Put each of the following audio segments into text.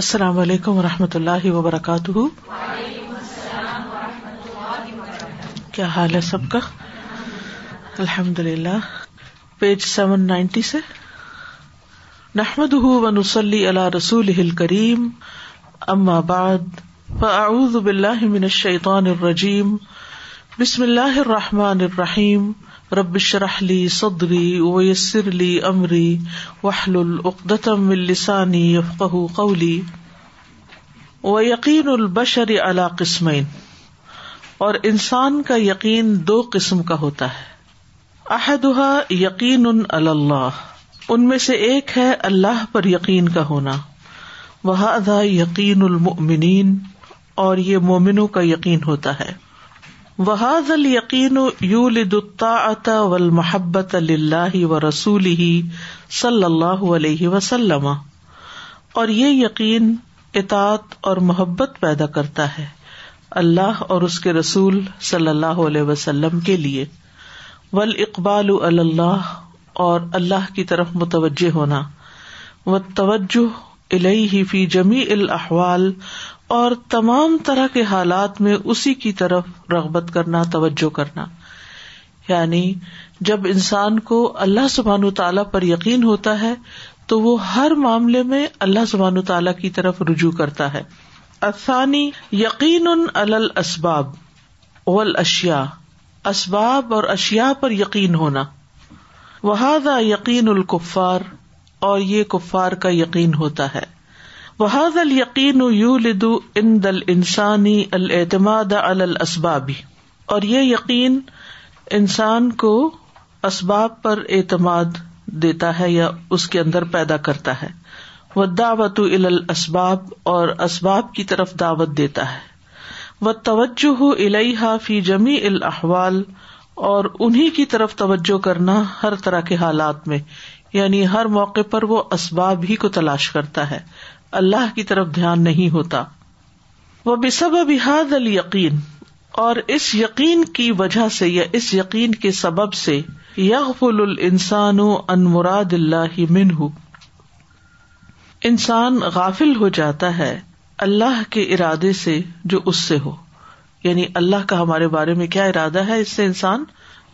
السلام علیکم و رحمۃ اللہ وبرکاتہ کیا حال ہے سب کا الحمد للہ پیج سیون نائنٹی سے نحمد ونسلی نسلی اللہ رسول ہل کریم ام آباد فعد بلّہ من شعیطان الرجیم بسم اللہ الرحمٰن الرحیم ربشراہلی سدری و سرلی امری وحل العقدم السانی قولی و یقین البشر قسمین اور انسان کا یقین دو قسم کا ہوتا ہے احدہ یقین اللہ ان میں سے ایک ہے اللہ پر یقین کا ہونا ادا یقین المنین اور یہ مومنو کا یقین ہوتا ہے وحاظ وہ محبت و رسول ہی صلی اللہ علیہ وسلم اور یہ یقین اطاط اور محبت پیدا کرتا ہے اللہ اور اس کے رسول صلی اللہ علیہ وسلم کے لیے ول اقبال اللہ اور اللہ کی طرف متوجہ ہونا و توجہ الہی فی جمی الاحوال اور تمام طرح کے حالات میں اسی کی طرف رغبت کرنا توجہ کرنا یعنی جب انسان کو اللہ سبحان تعالیٰ پر یقین ہوتا ہے تو وہ ہر معاملے میں اللہ سبحان و تعالیٰ کی طرف رجوع کرتا ہے افسانی یقین الاسباب اسباب اشیا اسباب اور اشیا پر یقین ہونا وہذا یقین القفار اور یہ کفار کا یقین ہوتا ہے بحاض ال یقین یو لدو ان دل انسانی العتماد الاسبابی اور یہ یقین انسان کو اسباب پر اعتماد دیتا ہے یا اس کے اندر پیدا کرتا ہے وہ دعوت ال اسباب اور اسباب کی طرف دعوت دیتا ہے وہ توجہ الحا فی جمی الاحوال اور انہیں کی طرف توجہ کرنا ہر طرح کے حالات میں یعنی ہر موقع پر وہ اسباب ہی کو تلاش کرتا ہے اللہ کی طرف دھیان نہیں ہوتا وہ بسب بحاد ال یقین اور اس یقین کی وجہ سے یا اس یقین کے سبب سے یغفل الانسان ال انسان و ان مراد اللہ من انسان غافل ہو جاتا ہے اللہ کے ارادے سے جو اس سے ہو یعنی اللہ کا ہمارے بارے میں کیا ارادہ ہے اس سے انسان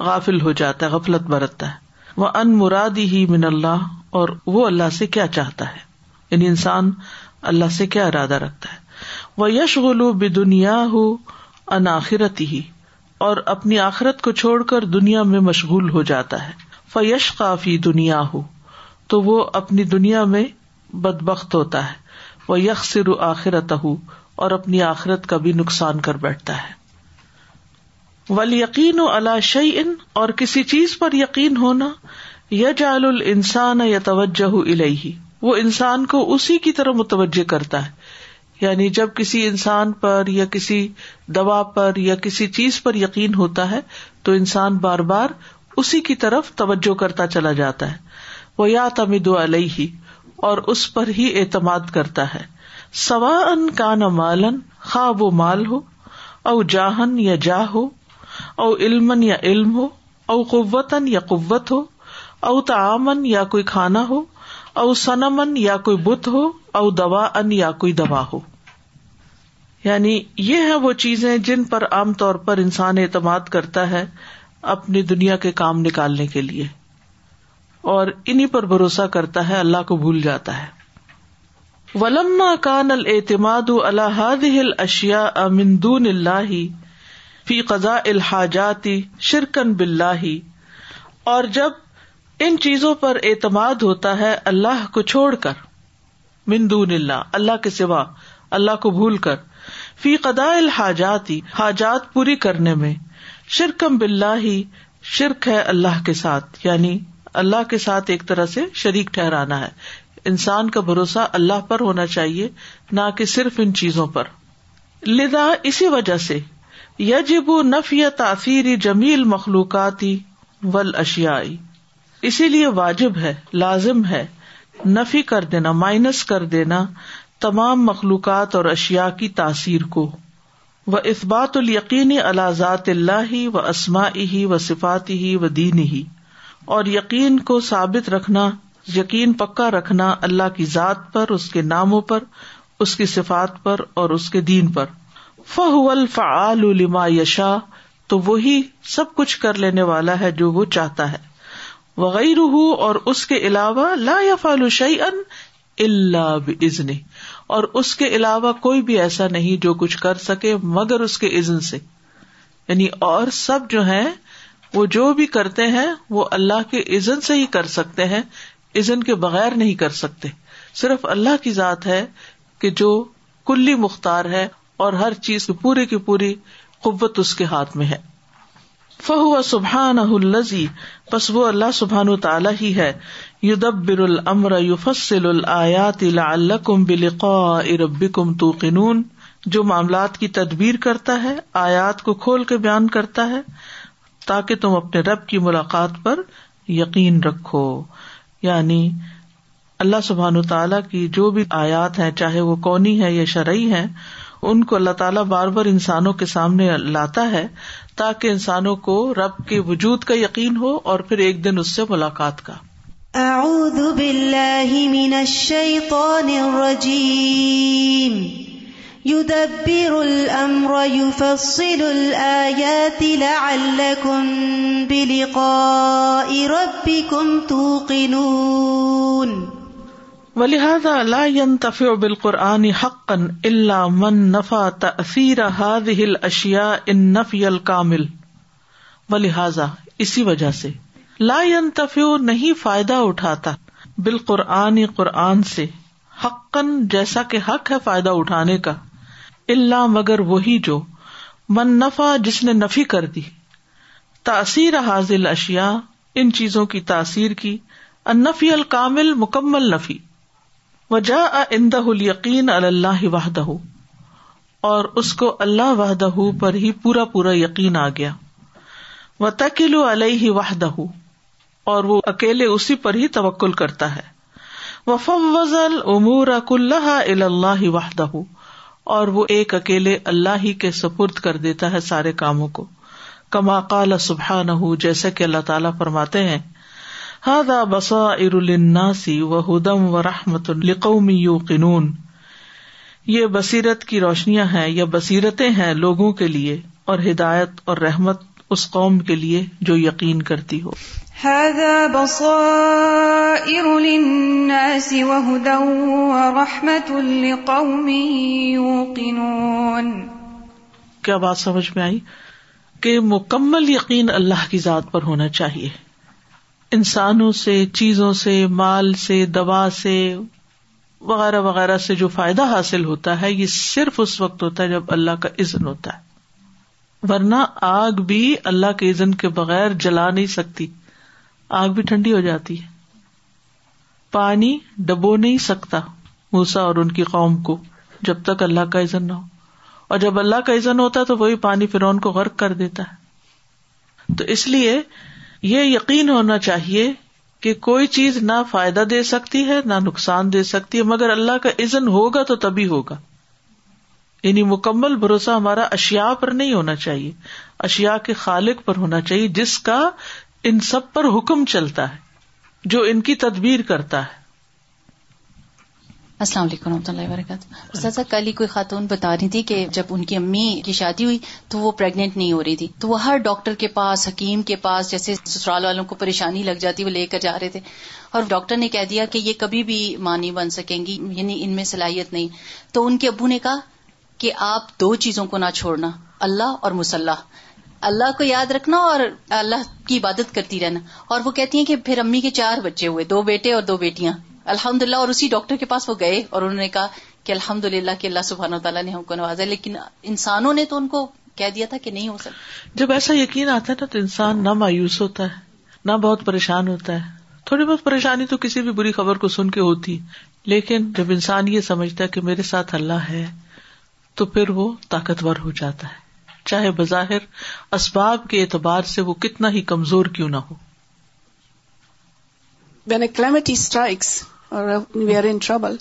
غافل ہو جاتا ہے غفلت برتتا ہے وہ ان مراد ہی من اللہ اور وہ اللہ سے کیا چاہتا ہے یعنی انسان اللہ سے کیا ارادہ رکھتا ہے وہ یش غلو بے دنیا ہو ان ہی اور اپنی آخرت کو چھوڑ کر دنیا میں مشغول ہو جاتا ہے ف یش کافی دنیا ہو تو وہ اپنی دنیا میں بد بخت ہوتا ہے وہ یک سر آخرت ہو اور اپنی آخرت کا بھی نقصان کر بیٹھتا ہے ول یقین و اللہ شعی اور کسی چیز پر یقین ہونا یال السان یا توجہ الہی وہ انسان کو اسی کی طرح متوجہ کرتا ہے یعنی جب کسی انسان پر یا کسی دوا پر یا کسی چیز پر یقین ہوتا ہے تو انسان بار بار اسی کی طرف توجہ کرتا چلا جاتا ہے وہ یا تمد علیہ ہی اور اس پر ہی اعتماد کرتا ہے سوا ان کا نہ مالن خا و مال ہو او جاہن یا جا ہو او علم یا علم ہو او قوتن یا قوت ہو او تعامن یا کوئی کھانا ہو او سنم ان یا کوئی بت ہو او دوا ان یا کوئی دوا ہو یعنی یہ ہیں وہ چیزیں جن پر عام طور پر انسان اعتماد کرتا ہے اپنی دنیا کے کام نکالنے کے لیے اور انہیں پر بھروسہ کرتا ہے اللہ کو بھول جاتا ہے ولما کان الحاد ہل اشیا امندون اللہ فی قزا الحاجاتی شرکن بلاہی اور جب ان چیزوں پر اعتماد ہوتا ہے اللہ کو چھوڑ کر مندون اللہ اللہ کے سوا اللہ کو بھول کر فی قدا الحاجات حاجات پوری کرنے میں شرکم بلّہ ہی شرک ہے اللہ کے ساتھ یعنی اللہ کے ساتھ ایک طرح سے شریک ٹھہرانا ہے انسان کا بھروسہ اللہ پر ہونا چاہیے نہ کہ صرف ان چیزوں پر لدا اسی وجہ سے یجب نف یا تاثیر جمیل مخلوقاتی ول اشیائی اسی لیے واجب ہے لازم ہے نفی کر دینا مائنس کر دینا تمام مخلوقات اور اشیا کی تاثیر کو وہ اس بات اللہ ذات اللہ ہی و اسما ہی و صفات ہی و دین ہی اور یقین کو ثابت رکھنا یقین پکا رکھنا اللہ کی ذات پر اس کے ناموں پر اس کی صفات پر اور اس کے دین پر فہ الفعال لما یشا تو وہی سب کچھ کر لینے والا ہے جو وہ چاہتا ہے وغیر اور اس کے علاوہ لا یا اللہ اور اس کے علاوہ کوئی بھی ایسا نہیں جو کچھ کر سکے مگر اس کے عزن سے یعنی اور سب جو ہے وہ جو بھی کرتے ہیں وہ اللہ کے عزن سے ہی کر سکتے ہیں عزن کے بغیر نہیں کر سکتے صرف اللہ کی ذات ہے کہ جو کلی مختار ہے اور ہر چیز پوری کی پوری قوت اس کے ہاتھ میں ہے فہو سبحان الزی پس وہ اللہ سبحان تعالیٰ ہی ہے یودب برالمر فصل العیات الا اللہ کم تو قنون جو معاملات کی تدبیر کرتا ہے آیات کو کھول کے بیان کرتا ہے تاکہ تم اپنے رب کی ملاقات پر یقین رکھو یعنی اللہ سبحان تعالیٰ کی جو بھی آیات ہیں چاہے وہ کونی ہے یا شرعی ہے ان کو اللہ تعالیٰ بار بار انسانوں کے سامنے لاتا ہے تاکہ انسانوں کو رب کے وجود کا یقین ہو اور پھر ایک دن اس سے ملاقات کا اعوذ باللہ من الشیطان الرجیم يدبر الامر يفصل قو لعلكم بلقاء ربكم توقنون لہٰذا لا تفیو بالقرآن حق اللہ من نفا تأیر ہل اشیا ان یل کامل و لہٰذا اسی وجہ سے لا ينتفع نہیں فائدہ اٹھاتا بالقرآن قرآن سے حقن جیسا کہ حق ہے فائدہ اٹھانے کا اللہ مگر وہی جو من نفا جس نے نفی کر دی تاثیر حاضل اشیا ان چیزوں کی تاثیر کی النفی الکامل مکمل نفی وجا اندہ یقین اللہ واہدہ اور اس کو اللہ واہدہ پر ہی پورا پورا یقین آ گیا و تکل وحدہ اور وہ اکیلے اسی پر ہی توکل کرتا ہے فم وزل وحدہ اور وہ ایک اکیلے اللہ ہی کے سپرد کر دیتا ہے سارے کاموں کو کما کال سبحان ہوں جیسے کہ اللہ تعالیٰ فرماتے ہیں ہاد بسا و ہدم و رحمت القومی یو قنون یہ بصیرت کی روشنیاں ہیں یا بصیرتیں ہیں لوگوں کے لیے اور ہدایت اور رحمت اس قوم کے لیے جو یقین کرتی ہو هذا بصائر للناس وهدى ورحمة لقوم يوقنون کیا بات سمجھ میں آئی کہ مکمل یقین اللہ کی ذات پر ہونا چاہیے انسانوں سے چیزوں سے مال سے دوا سے وغیرہ وغیرہ سے جو فائدہ حاصل ہوتا ہے یہ صرف اس وقت ہوتا ہے جب اللہ کا عزن ہوتا ہے ورنہ آگ بھی اللہ کے عزن کے بغیر جلا نہیں سکتی آگ بھی ٹھنڈی ہو جاتی ہے پانی ڈبو نہیں سکتا موسا اور ان کی قوم کو جب تک اللہ کا عزن نہ ہو اور جب اللہ کا عزن ہوتا ہے تو وہی پانی فرون کو غرق کر دیتا ہے تو اس لیے یہ یقین ہونا چاہیے کہ کوئی چیز نہ فائدہ دے سکتی ہے نہ نقصان دے سکتی ہے مگر اللہ کا عزن ہوگا تو تبھی ہوگا یعنی مکمل بھروسہ ہمارا اشیا پر نہیں ہونا چاہیے اشیا کے خالق پر ہونا چاہیے جس کا ان سب پر حکم چلتا ہے جو ان کی تدبیر کرتا ہے السلام علیکم رحمۃ اللہ وبرکاتہ استاذ کل ہی کوئی خاتون بتا رہی تھی کہ جب ان کی امی کی شادی ہوئی تو وہ پیگنٹ نہیں ہو رہی تھی تو وہ ہر ڈاکٹر کے پاس حکیم کے پاس جیسے سسرال والوں کو پریشانی لگ جاتی وہ لے کر جا رہے تھے اور ڈاکٹر نے کہہ دیا کہ یہ کبھی بھی ماں نہیں بن سکیں گی یعنی ان میں صلاحیت نہیں تو ان کے ابو نے کہا کہ آپ دو چیزوں کو نہ چھوڑنا اللہ اور مسلح اللہ کو یاد رکھنا اور اللہ کی عبادت کرتی رہنا اور وہ کہتی ہیں کہ پھر امی کے چار بچے ہوئے دو بیٹے اور دو بیٹیاں الحمد للہ اور اسی ڈاکٹر کے پاس وہ گئے اور انہوں نے کہا کہ الحمد للہ کہ سبحان و تعالیٰ نے ہم کو نوازا لیکن انسانوں نے تو ان کو کہہ دیا تھا کہ نہیں ہو سکتا جب ایسا یقین آتا ہے نا تو انسان نہ مایوس ہوتا ہے نہ بہت پریشان ہوتا ہے تھوڑی بہت پریشانی تو کسی بھی بری خبر کو سن کے ہوتی لیکن جب انسان یہ سمجھتا ہے کہ میرے ساتھ اللہ ہے تو پھر وہ طاقتور ہو جاتا ہے چاہے بظاہر اسباب کے اعتبار سے وہ کتنا ہی کمزور کیوں نہ ہو we are in trouble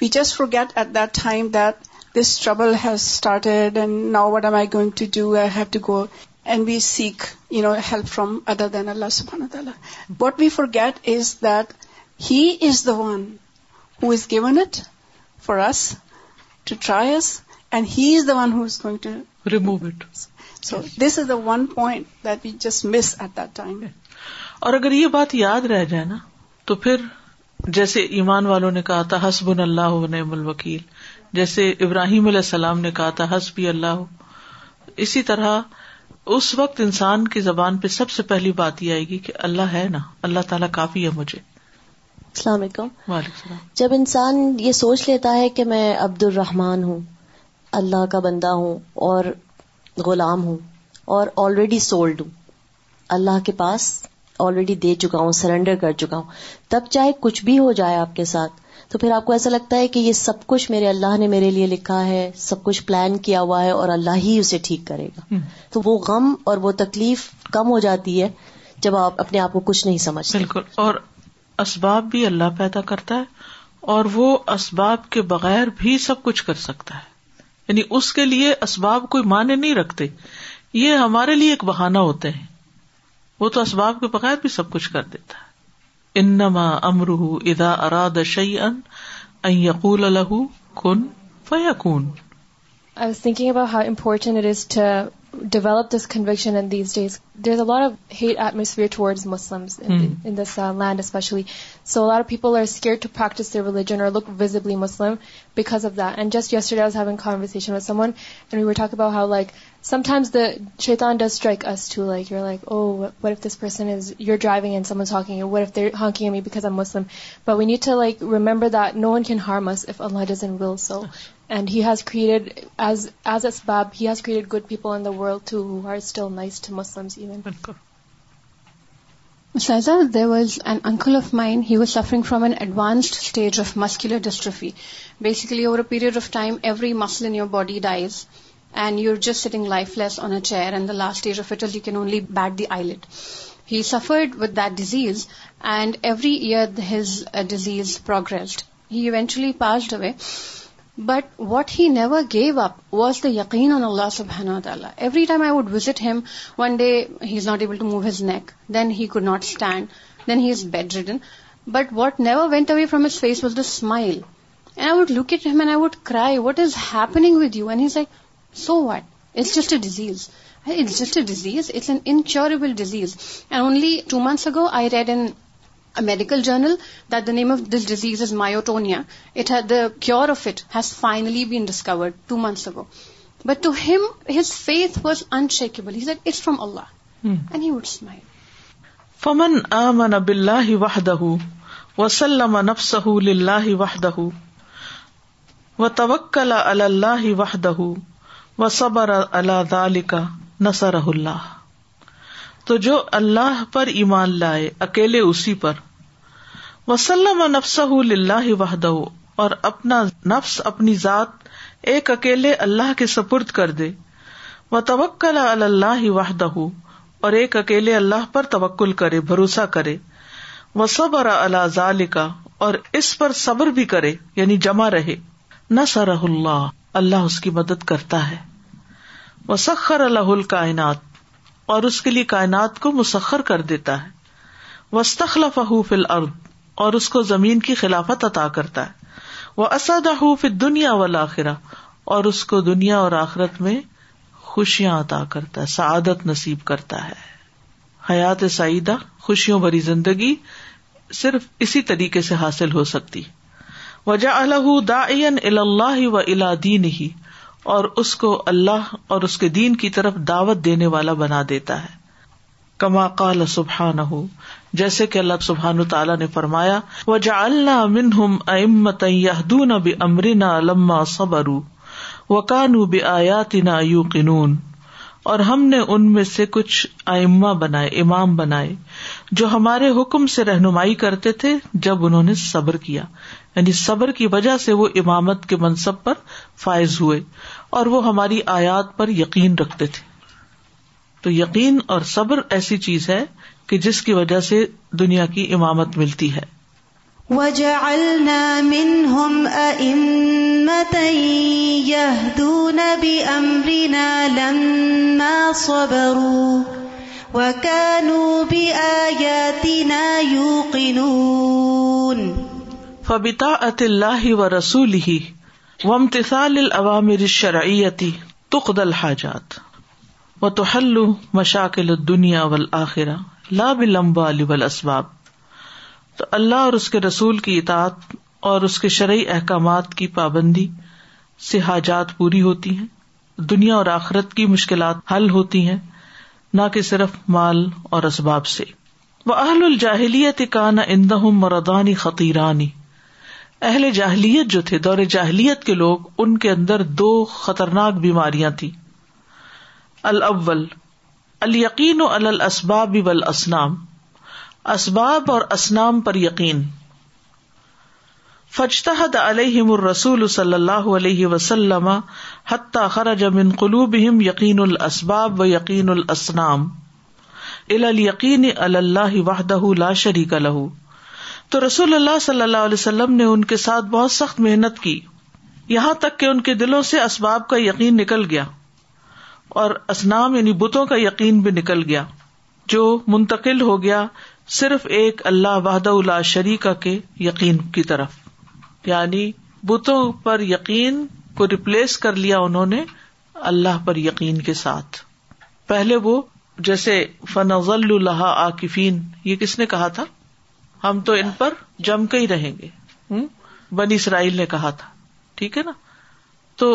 we just forget at that time that this trouble has started and now what am I going to do I have to go and we seek you know help from other then Allah تعالیٰ what we forget is that he is the one who has given it for us to try us and he is the one who has going to remove it so this is the one point that we just miss at that time اور اگر یہ بات یاد رہ جائے نا تو پھر جیسے ایمان والوں نے کہا تھا حسب اللہ نعم الوکیل جیسے ابراہیم علیہ السلام نے کہا تھا حسبی اللہ اسی طرح اس وقت انسان کی زبان پہ سب سے پہلی بات یہ آئے گی کہ اللہ ہے نا اللہ تعالیٰ کافی ہے مجھے السلام علیکم جب انسان یہ سوچ لیتا ہے کہ میں عبد الرحمان ہوں اللہ کا بندہ ہوں اور غلام ہوں اور آلریڈی سولڈ ہوں اللہ کے پاس آلریڈی دے چکا ہوں سرینڈر کر چکا ہوں تب چاہے کچھ بھی ہو جائے آپ کے ساتھ تو پھر آپ کو ایسا لگتا ہے کہ یہ سب کچھ میرے اللہ نے میرے لیے لکھا ہے سب کچھ پلان کیا ہوا ہے اور اللہ ہی اسے ٹھیک کرے گا تو وہ غم اور وہ تکلیف کم ہو جاتی ہے جب آپ اپنے آپ کو کچھ نہیں سمجھتے بالکل اور اسباب بھی اللہ پیدا کرتا ہے اور وہ اسباب کے بغیر بھی سب کچھ کر سکتا ہے یعنی اس کے لیے اسباب کوئی معنی نہیں رکھتے یہ ہمارے لیے ایک بہانا ہوتے ہیں وہ تو اسباب کے بغیر بھی سب کچھ کر دیتا ہے انما امرح ادا اراد شعی ان یقول الح یق الٹینٹ develop this conviction in these days of hate ہیٹماسفیئر towards Muslim in this especially so are people visibly Muslim because of that and just یورڈیز how like some person is your driving some is hockey hockey Muslim we need to like remember us if Allah will so And he has created, as Asbab, he has created good people in the world too who are still nice to Muslims even. Ustaza, there was an uncle of mine, he was suffering from an advanced stage of muscular dystrophy. Basically, over a period of time, every muscle in your body dies and you're just sitting lifeless on a chair, and the last stage of it is you can only bat the eyelid. He suffered with that disease, and every year his uh, disease progressed. He eventually passed away. But what he never gave up was the yaqeen on Allah subhanahu wa ta'ala. Every time I would visit him, one day he's not able to move his neck, then he could not stand, then he is bedridden. But what never went away from his face was the smile. And I would look at him and I would cry, what is happening with you? And he's like, so what? It's just a disease. It's just a disease. It's an incurable disease. And only 2 months ago, I read in was medical journal the name of this disease is myotonia it smile. Cure of it has tooth ago but those face was unable وحدہ و تبکلا وحدہ نسر اللہ تو جو اللہ پر ایمان لائے اکیلے اسی پر وسلم نفس اللہ وحدہ اپنا نفس اپنی ذات ایک اکیلے اللہ کے سپرد کر دے و توکل اللہ وحد اور ایک اکیلے اللہ پر توکل کرے بھروسہ کرے وہ صبر اللہ ذال کا اور اس پر صبر بھی کرے یعنی جمع رہے نہ سر اللہ اللہ اس کی مدد کرتا ہے وسخر سخر ال کائنات اور اس کے لیے کائنات کو مسخر کر دیتا ہے اور اس کو زمین کی خلافت عطا کرتا ہے وہ اسد اساد دنیا وخرا اور اس کو دنیا اور آخرت میں خوشیاں عطا کرتا ہے سعادت نصیب کرتا ہے حیات سعیدہ خوشیوں بھری زندگی صرف اسی طریقے سے حاصل ہو سکتی وجہ الح دا و الا دین ہی اور اس کو اللہ اور اس کے دین کی طرف دعوت دینے والا بنا دیتا ہے کما کال سبحان ہو جیسے کہ اللہ سبحان تعالیٰ نے فرمایا و جا اللہ امت یادون امرنا لما صبر و کانو آیات نا یو کنون اور ہم نے ان میں سے کچھ اما بنائے امام بنائے جو ہمارے حکم سے رہنمائی کرتے تھے جب انہوں نے صبر کیا یعنی صبر کی وجہ سے وہ امامت کے منصب پر فائز ہوئے اور وہ ہماری آیات پر یقین رکھتے تھے تو یقین اور صبر ایسی چیز ہے کہ جس کی وجہ سے دنیا کی امامت ملتی ہے لن سو وانو بھی آیا نا فبتا ات اللہ و رسول ہی ومتسال العوام شرعی تقد الحاجات و تو حل مشاکل دنیا آخرا لا بلبا علی اسباب تو اللہ اور اس کے رسول کی اطاعت اور اس کے شرعی احکامات کی پابندی سے حاجات پوری ہوتی ہیں دنیا اور آخرت کی مشکلات حل ہوتی ہیں نہ کہ صرف مال اور اسباب سے وہ اہل الجاہلیت کا نہ اندہ مردانی خطیرانی اہل جاہلیت جو تھے دور جاہلیت کے لوگ ان کے اندر دو خطرناک بیماریاں تھیں الاول و الاسباب اسباب اور اسنام پر یقین فجتحد علیہم الرسول صلی اللہ علیہ وسلم حتی خرج من قلوبہم یقین الاسباب و یقین الاسنام الیقین علی اللہ وحدہ لا شریک لہو تو رسول اللہ صلی اللہ علیہ وسلم نے ان کے ساتھ بہت سخت محنت کی یہاں تک کہ ان کے دلوں سے اسباب کا یقین نکل گیا اور اسنام یعنی بتوں کا یقین بھی نکل گیا جو منتقل ہو گیا صرف ایک اللہ وحدہ اللہ شریقہ کے یقین کی طرف یعنی بتوں پر یقین کو ریپلیس کر لیا انہوں نے اللہ پر یقین کے ساتھ پہلے وہ جیسے فنزل اللہ عاقفین یہ کس نے کہا تھا ہم تو ان پر جم کے ہی رہیں گے بنی اسرائیل نے کہا تھا ٹھیک ہے نا تو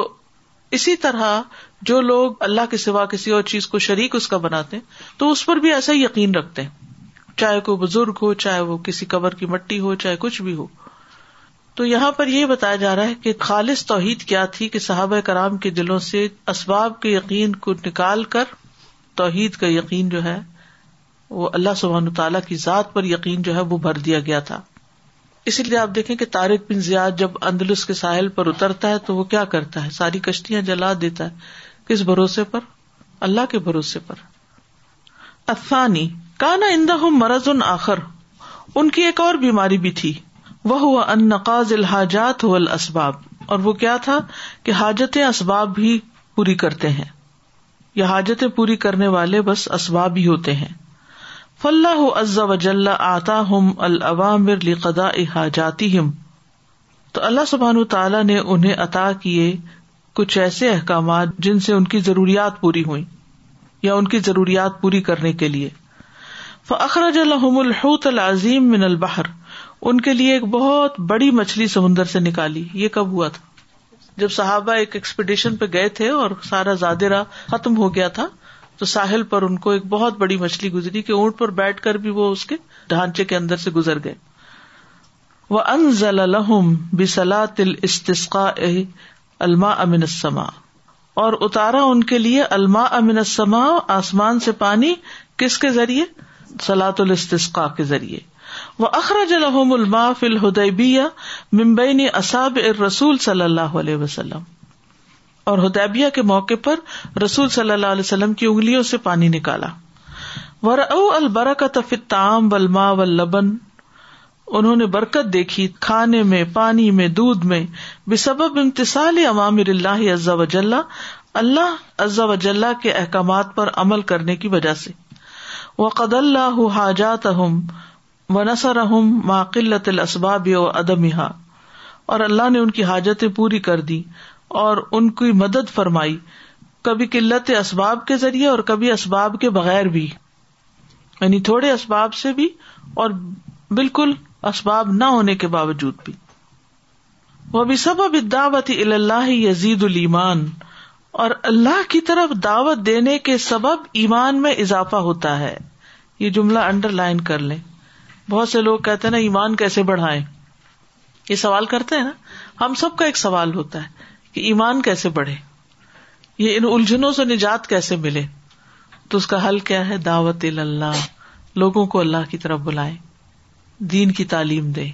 اسی طرح جو لوگ اللہ کے سوا کسی اور چیز کو شریک اس کا بناتے ہیں تو اس پر بھی ایسا ہی یقین رکھتے ہیں چاہے کوئی بزرگ ہو چاہے وہ کسی قبر کی مٹی ہو چاہے کچھ بھی ہو تو یہاں پر یہ بتایا جا رہا ہے کہ خالص توحید کیا تھی کہ صحابہ کرام کے دلوں سے اسباب کے یقین کو نکال کر توحید کا یقین جو ہے وہ اللہ سبحان تعالیٰ کی ذات پر یقین جو ہے وہ بھر دیا گیا تھا اسی لیے آپ دیکھیں کہ تارک بن زیاد جب اندلس کے ساحل پر اترتا ہے تو وہ کیا کرتا ہے ساری کشتیاں جلا دیتا ہے کس بھروسے پر اللہ کے بھروسے پر نا اندہ مرض ان آخر ان کی ایک اور بیماری بھی تھی وہ ہوا ان نقاض الحاجات و الاسباب اور وہ کیا تھا کہ حاجت اسباب بھی پوری کرتے ہیں یا حاجت پوری کرنے والے بس اسباب ہی ہوتے ہیں فلاح آتا ہم العوامر لقدا ہم تو اللہ سبحان تعالیٰ نے انہیں عطا کیے کچھ ایسے احکامات جن سے ان کی ضروریات پوری ہوئی یا ان کی ضروریات پوری کرنے کے لیے فخر الحت العظیم من البہر ان کے لیے ایک بہت بڑی مچھلی سمندر سے نکالی یہ کب ہوا تھا جب صحابہ ایکسپیڈیشن پہ گئے تھے اور سارا زادرا ختم ہو گیا تھا تو ساحل پر ان کو ایک بہت بڑی مچھلی گزری کہ اونٹ پر بیٹھ کر بھی وہ اس کے ڈھانچے کے اندر سے گزر گئے وہ بسلا بلا استسقا الما امن السما اور اتارا ان کے لیے الما امن السما آسمان سے پانی کس کے ذریعے سلاۃ التقاء کے ذریعے وہ اخراج الحم الما فل ہدیبیا ممبئی اساب ار رسول صلی اللہ علیہ وسلم اور ہدیبیہ کے موقع پر رسول صلی اللہ علیہ وسلم کی انگلیوں سے پانی نکالا ور او البرا کا تفت تام بلما و لبن انہوں نے برکت دیکھی کھانے میں پانی میں دودھ میں بے سبب امتسال عوامر اللہ عزا وجل اللہ عزا وجل کے احکامات پر عمل کرنے کی وجہ سے وقد اللہ حاجات ہم نثر ہم ماقلت الاسباب و ادم اور اللہ نے ان کی حاجتیں پوری کر دی اور ان کی مدد فرمائی کبھی قلت اسباب کے ذریعے اور کبھی اسباب کے بغیر بھی یعنی تھوڑے اسباب سے بھی اور بالکل اسباب نہ ہونے کے باوجود بھی وہ بھی سبب یزید المان اور اللہ کی طرف دعوت دینے کے سبب ایمان میں اضافہ ہوتا ہے یہ جملہ انڈر لائن کر لیں بہت سے لوگ کہتے ہیں نا ایمان کیسے بڑھائے یہ سوال کرتے ہیں نا ہم سب کا ایک سوال ہوتا ہے کہ ایمان کیسے بڑھے یہ ان الجھنوں سے نجات کیسے ملے تو اس کا حل کیا ہے دعوت اللہ لوگوں کو اللہ کی طرف بلائے دین کی تعلیم دے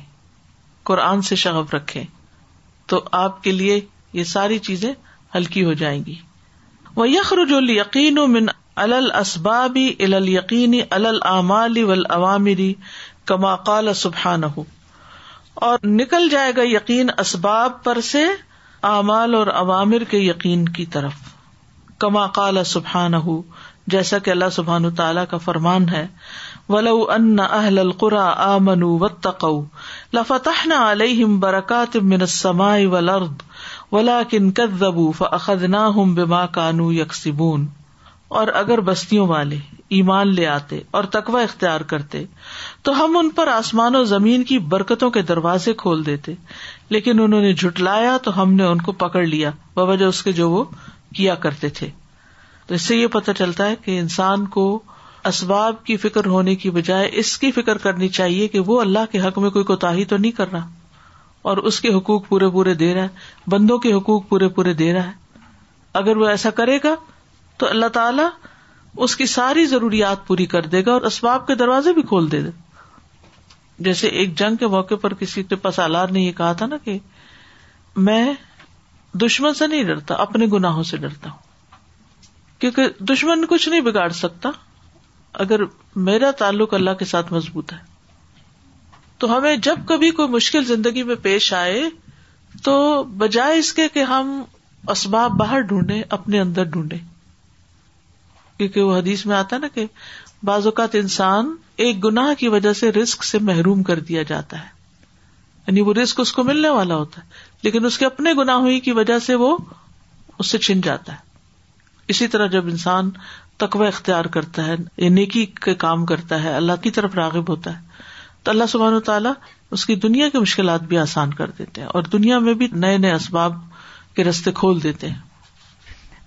قرآن سے شغب رکھے تو آپ کے لیے یہ ساری چیزیں ہلکی ہو جائیں گی وہ یخر جو یقین وسبابی الل یقینی الل امال ولعوامری کما قال سبحان ہو اور نکل جائے گا یقین اسباب پر سے اعمال اور عوامر کے یقین کی طرف کما کال سبحان ہُو جیسا کہ اللہ سبحان تعالیٰ کا فرمان ہے ان اہل القرا من و لفتح نہ برکات و لرد ولا کن كذبوا فقد بما كانوا کانو اور اگر بستیوں والے ایمان لے آتے اور تقوا اختیار کرتے تو ہم ان پر آسمان و زمین کی برکتوں کے دروازے کھول دیتے لیکن انہوں نے جھٹلایا تو ہم نے ان کو پکڑ لیا بابا کے جو وہ کیا کرتے تھے تو اس سے یہ پتا چلتا ہے کہ انسان کو اسباب کی فکر ہونے کی بجائے اس کی فکر کرنی چاہیے کہ وہ اللہ کے حق میں کوئی ہی تو نہیں کر رہا اور اس کے حقوق پورے پورے دے رہا ہے بندوں کے حقوق پورے پورے دے رہا ہے اگر وہ ایسا کرے گا تو اللہ تعالی اس کی ساری ضروریات پوری کر دے گا اور اسباب کے دروازے بھی کھول دے دے جیسے ایک جنگ کے موقع پر کسی پاس پسالار نے یہ کہا تھا نا کہ میں دشمن سے نہیں ڈرتا اپنے گناہوں سے ڈرتا ہوں کیونکہ دشمن کچھ نہیں بگاڑ سکتا اگر میرا تعلق اللہ کے ساتھ مضبوط ہے تو ہمیں جب کبھی کوئی مشکل زندگی میں پیش آئے تو بجائے اس کے کہ ہم اسباب باہر ڈھونڈے اپنے اندر ڈھونڈے کیونکہ وہ حدیث میں آتا ہے نا کہ بعض اوقات انسان ایک گناہ کی وجہ سے رسک سے محروم کر دیا جاتا ہے یعنی وہ رسک اس کو ملنے والا ہوتا ہے لیکن اس کے اپنے گناہ کی وجہ سے وہ اس سے چھن جاتا ہے اسی طرح جب انسان تقوی اختیار کرتا ہے یا نیکی کے کام کرتا ہے اللہ کی طرف راغب ہوتا ہے تو اللہ سبحان و تعالیٰ اس کی دنیا کی مشکلات بھی آسان کر دیتے ہیں اور دنیا میں بھی نئے نئے اسباب کے رستے کھول دیتے ہیں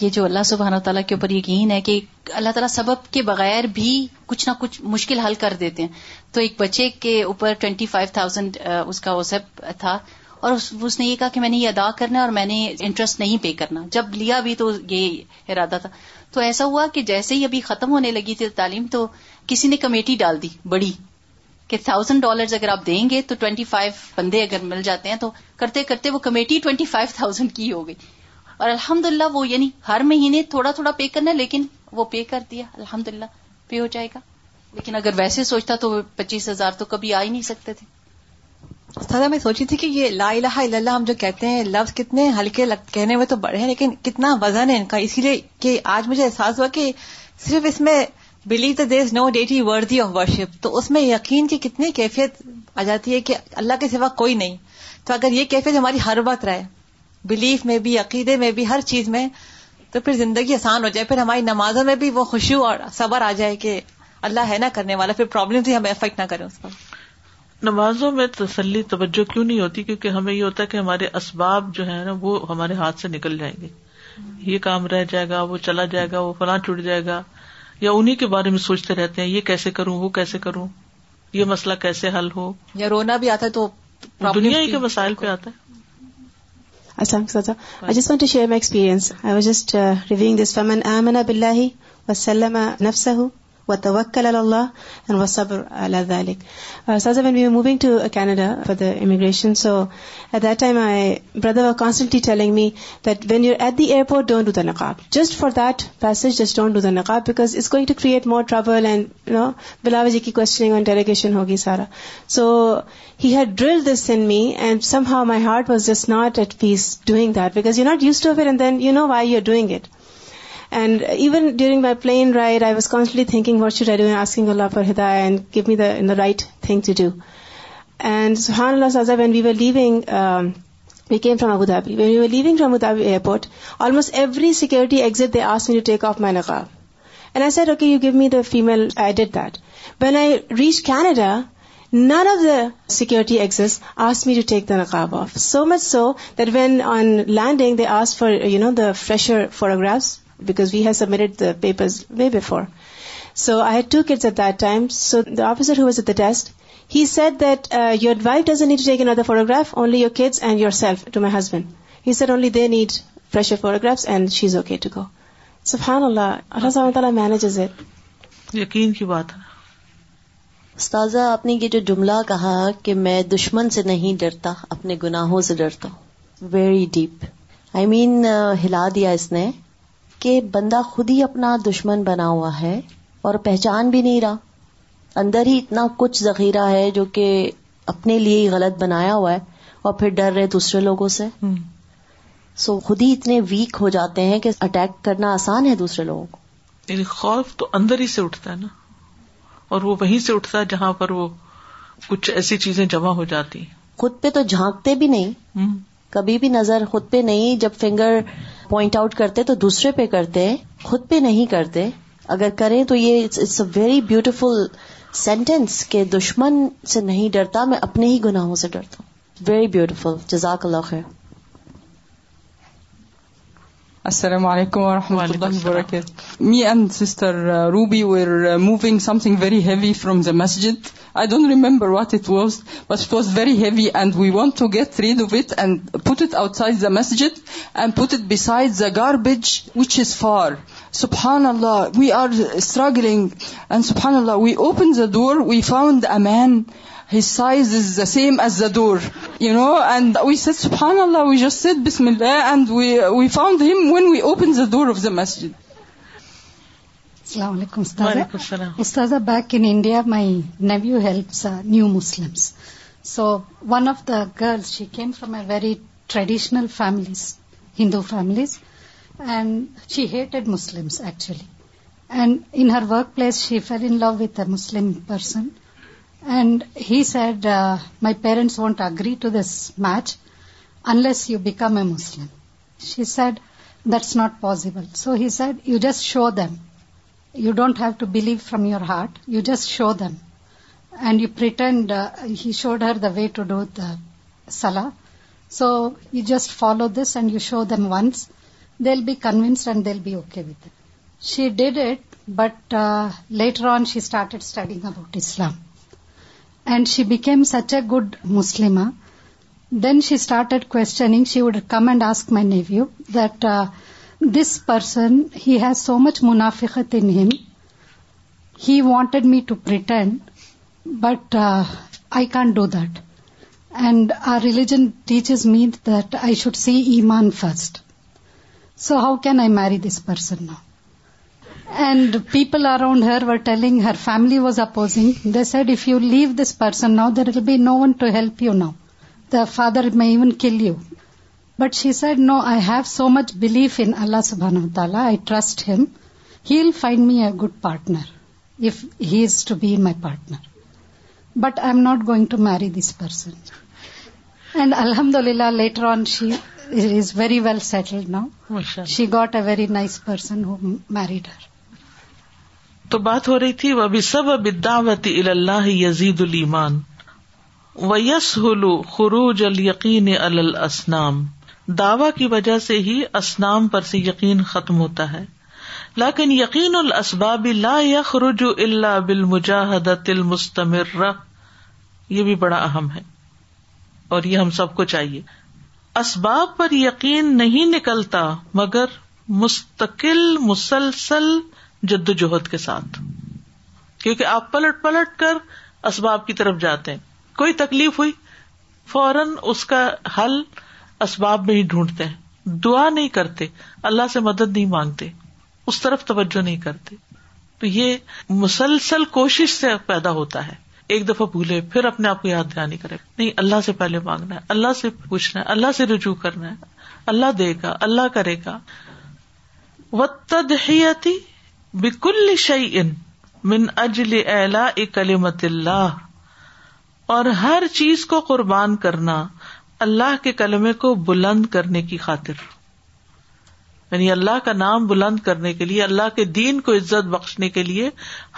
یہ جو اللہ سبحانہ تعالیٰ کے اوپر یقین ہے کہ اللہ تعالیٰ سبب کے بغیر بھی کچھ نہ کچھ مشکل حل کر دیتے ہیں تو ایک بچے کے اوپر ٹوینٹی فائیو تھاؤزینڈ اس کا وہ تھا اور اس نے یہ کہا کہ میں نے یہ ادا کرنا ہے اور میں نے انٹرسٹ نہیں پے کرنا جب لیا بھی تو یہ ارادہ تھا تو ایسا ہوا کہ جیسے ہی ابھی ختم ہونے لگی تھی تعلیم تو کسی نے کمیٹی ڈال دی بڑی کہ تھاؤزینڈ ڈالر اگر آپ دیں گے تو ٹوینٹی فائیو بندے اگر مل جاتے ہیں تو کرتے کرتے وہ کمیٹی ٹوینٹی فائیو تھاؤزینڈ کی ہو گئی اور الحمد للہ وہ یعنی ہر مہینے تھوڑا تھوڑا پے کرنا ہے لیکن وہ پے کر دیا الحمد للہ پے ہو جائے گا لیکن اگر ویسے سوچتا تو پچیس ہزار تو کبھی آ ہی نہیں سکتے تھے سزا میں سوچی تھی کہ یہ لا الہ الا اللہ ہم جو کہتے ہیں لفظ کتنے ہلکے کہنے میں تو بڑے ہیں لیکن کتنا وزن ہے ان کا اسی لیے کہ آج مجھے احساس ہوا کہ صرف اس میں believe the there no deity worthy of worship تو اس میں یقین کی کتنی کیفیت آ جاتی ہے کہ اللہ کے سوا کوئی نہیں تو اگر یہ کیفیت ہماری ہر وقت رہے بلیف میں بھی عقیدے میں بھی ہر چیز میں تو پھر زندگی آسان ہو جائے پھر ہماری نمازوں میں بھی وہ خوشی اور صبر آ جائے کہ اللہ ہے نہ کرنے والا پھر پرابلم سے ہمیں افیکٹ نہ کریں اس پر نمازوں میں تسلی توجہ کیوں نہیں ہوتی کیونکہ ہمیں یہ ہوتا ہے کہ ہمارے اسباب جو ہے نا وہ ہمارے ہاتھ سے نکل جائیں گے یہ کام رہ جائے گا وہ چلا جائے گا وہ فلاں ٹوٹ جائے گا یا انہیں کے بارے میں سوچتے رہتے ہیں یہ کیسے کروں وہ کیسے کروں یہ مسئلہ کیسے حل ہو یا رونا بھی آتا ہے تو دنیا ہی کے مسائل پہ آتا ہے بِلہی وسلم و ت وکلڈ وبرز when we moving to Canada for the immigration so at the time I brother constantly telling me that when you at the airport don't do the نقاب just for this just don't do the نقاب because it's going to create more trouble and you know بلاو جی کی questioning and ٹریگیشن ہوگی سارا سو head drill this any and somehow my heart was just not at peace doing that because you not use to افر and then you know why you are doing it And even during my plane ride, I was constantly thinking, what should I do? And asking Allah for hidayah and give me the right thing to do. And subhanAllah, Saza, when we were leaving, um, we came from Abu Dhabi. When we were leaving from Abu Dhabi airport, almost every security exit, they asked me to take off my niqab. And I said, okay, you give me the female. I did that. When I reached Canada, none of the security exits asked me to take the niqab off. So much so that when on landing, they asked for, the fresher photographs papers way before so I and yourself to my کہا کہ میں دشمن سے نہیں ڈرتا اپنے گناہوں سے ڈرتا ہوں ویری ڈیپ آئی مین ہلا دیا اس نے کہ بندہ خود ہی اپنا دشمن بنا ہوا ہے اور پہچان بھی نہیں رہا اندر ہی اتنا کچھ ذخیرہ ہے جو کہ اپنے لیے ہی غلط بنایا ہوا ہے اور پھر ڈر رہے دوسرے لوگوں سے سو so خود ہی اتنے ویک ہو جاتے ہیں کہ اٹیک کرنا آسان ہے دوسرے لوگوں کو یعنی خوف تو اندر ہی سے اٹھتا ہے نا اور وہ وہیں سے اٹھتا ہے جہاں پر وہ کچھ ایسی چیزیں جمع ہو جاتی خود پہ تو جھانکتے بھی نہیں کبھی بھی نظر خود پہ نہیں جب فنگر پوائنٹ آؤٹ کرتے تو دوسرے پہ کرتے خود پہ نہیں کرتے اگر کریں تو یہ it's a very beautiful sentence کے دشمن سے نہیں ڈرتا میں اپنے ہی گناہوں سے ڈرتا ہوں ویری بیوٹیفل جزاک اللہ خیر السلام علیکم و رحمتہ اللہ وبرکاتہ me and sister Ruby were moving something very heavy from the Masjid remember what it was but was very heavy and we want to get three weight and put outside the Masjid and پوتائیڈ گارب which is for سانہ we are struggling and سفان اللہ we open a man ال اسلام علیکم استاذ back India my new you help new Muslim so one of the girls she came from are very traditional families Hindu families and she hated مسلملی and in her workplace she fell in love with a Muslim person And he said, uh, my parents won't agree to this match unless you become a Muslim. She said, that's not possible. So he said, you just show them. You don't have to believe from your heart. You just show them. And you pretend, uh, he showed her the way to do the salah. So you just follow this and you show them once. They'll be convinced and they'll be okay with it. She did it, but uh, later on she started studying about Islam and she became such a good Muslima. Then she started questioning. She would come and ask my nephew that uh, this person, he has so much munafiqat in him. He wanted me to pretend, but uh, I can't do that. And our religion teaches me that I should see Iman first. So how can I marry this person now? And people around her were telling, her family was opposing. They said, if you leave this person now, there will be no one to help you now. The father may even kill you. But she said, no, I have so much belief in Allah subhanahu wa ta'ala. I trust Him. He'll find me a good partner if he is to be my partner. But I'm not going to marry this person. And alhamdulillah, later on she is very well settled now. She got a very nice person who married her. تو بات ہو رہی تھی وہ بھی سب اب دعوت یزید المان و یس ہلو خروج القین السنام دعوی کی وجہ سے ہی اسنام پر سے یقین ختم ہوتا ہے لاکن یقین السباب خروج اللہ بل مجاہد المستمرہ مستمر بھی بڑا اہم ہے اور یہ ہم سب کو چاہیے اسباب پر یقین نہیں نکلتا مگر مستقل مسلسل جدوجہد کے ساتھ کیونکہ آپ پلٹ پلٹ کر اسباب کی طرف جاتے ہیں کوئی تکلیف ہوئی فوراً اس کا حل اسباب میں ہی ڈھونڈتے ہیں دعا نہیں کرتے اللہ سے مدد نہیں مانگتے اس طرف توجہ نہیں کرتے تو یہ مسلسل کوشش سے پیدا ہوتا ہے ایک دفعہ بھولے پھر اپنے آپ کو یاد دہانی نہیں کرے نہیں اللہ سے پہلے مانگنا ہے اللہ سے پوچھنا ہے اللہ سے رجوع کرنا ہے اللہ دے گا اللہ کرے گا وہ بکل شعی ان کلیمت اللہ اور ہر چیز کو قربان کرنا اللہ کے کلمے کو بلند کرنے کی خاطر یعنی اللہ کا نام بلند کرنے کے لیے اللہ کے دین کو عزت بخشنے کے لیے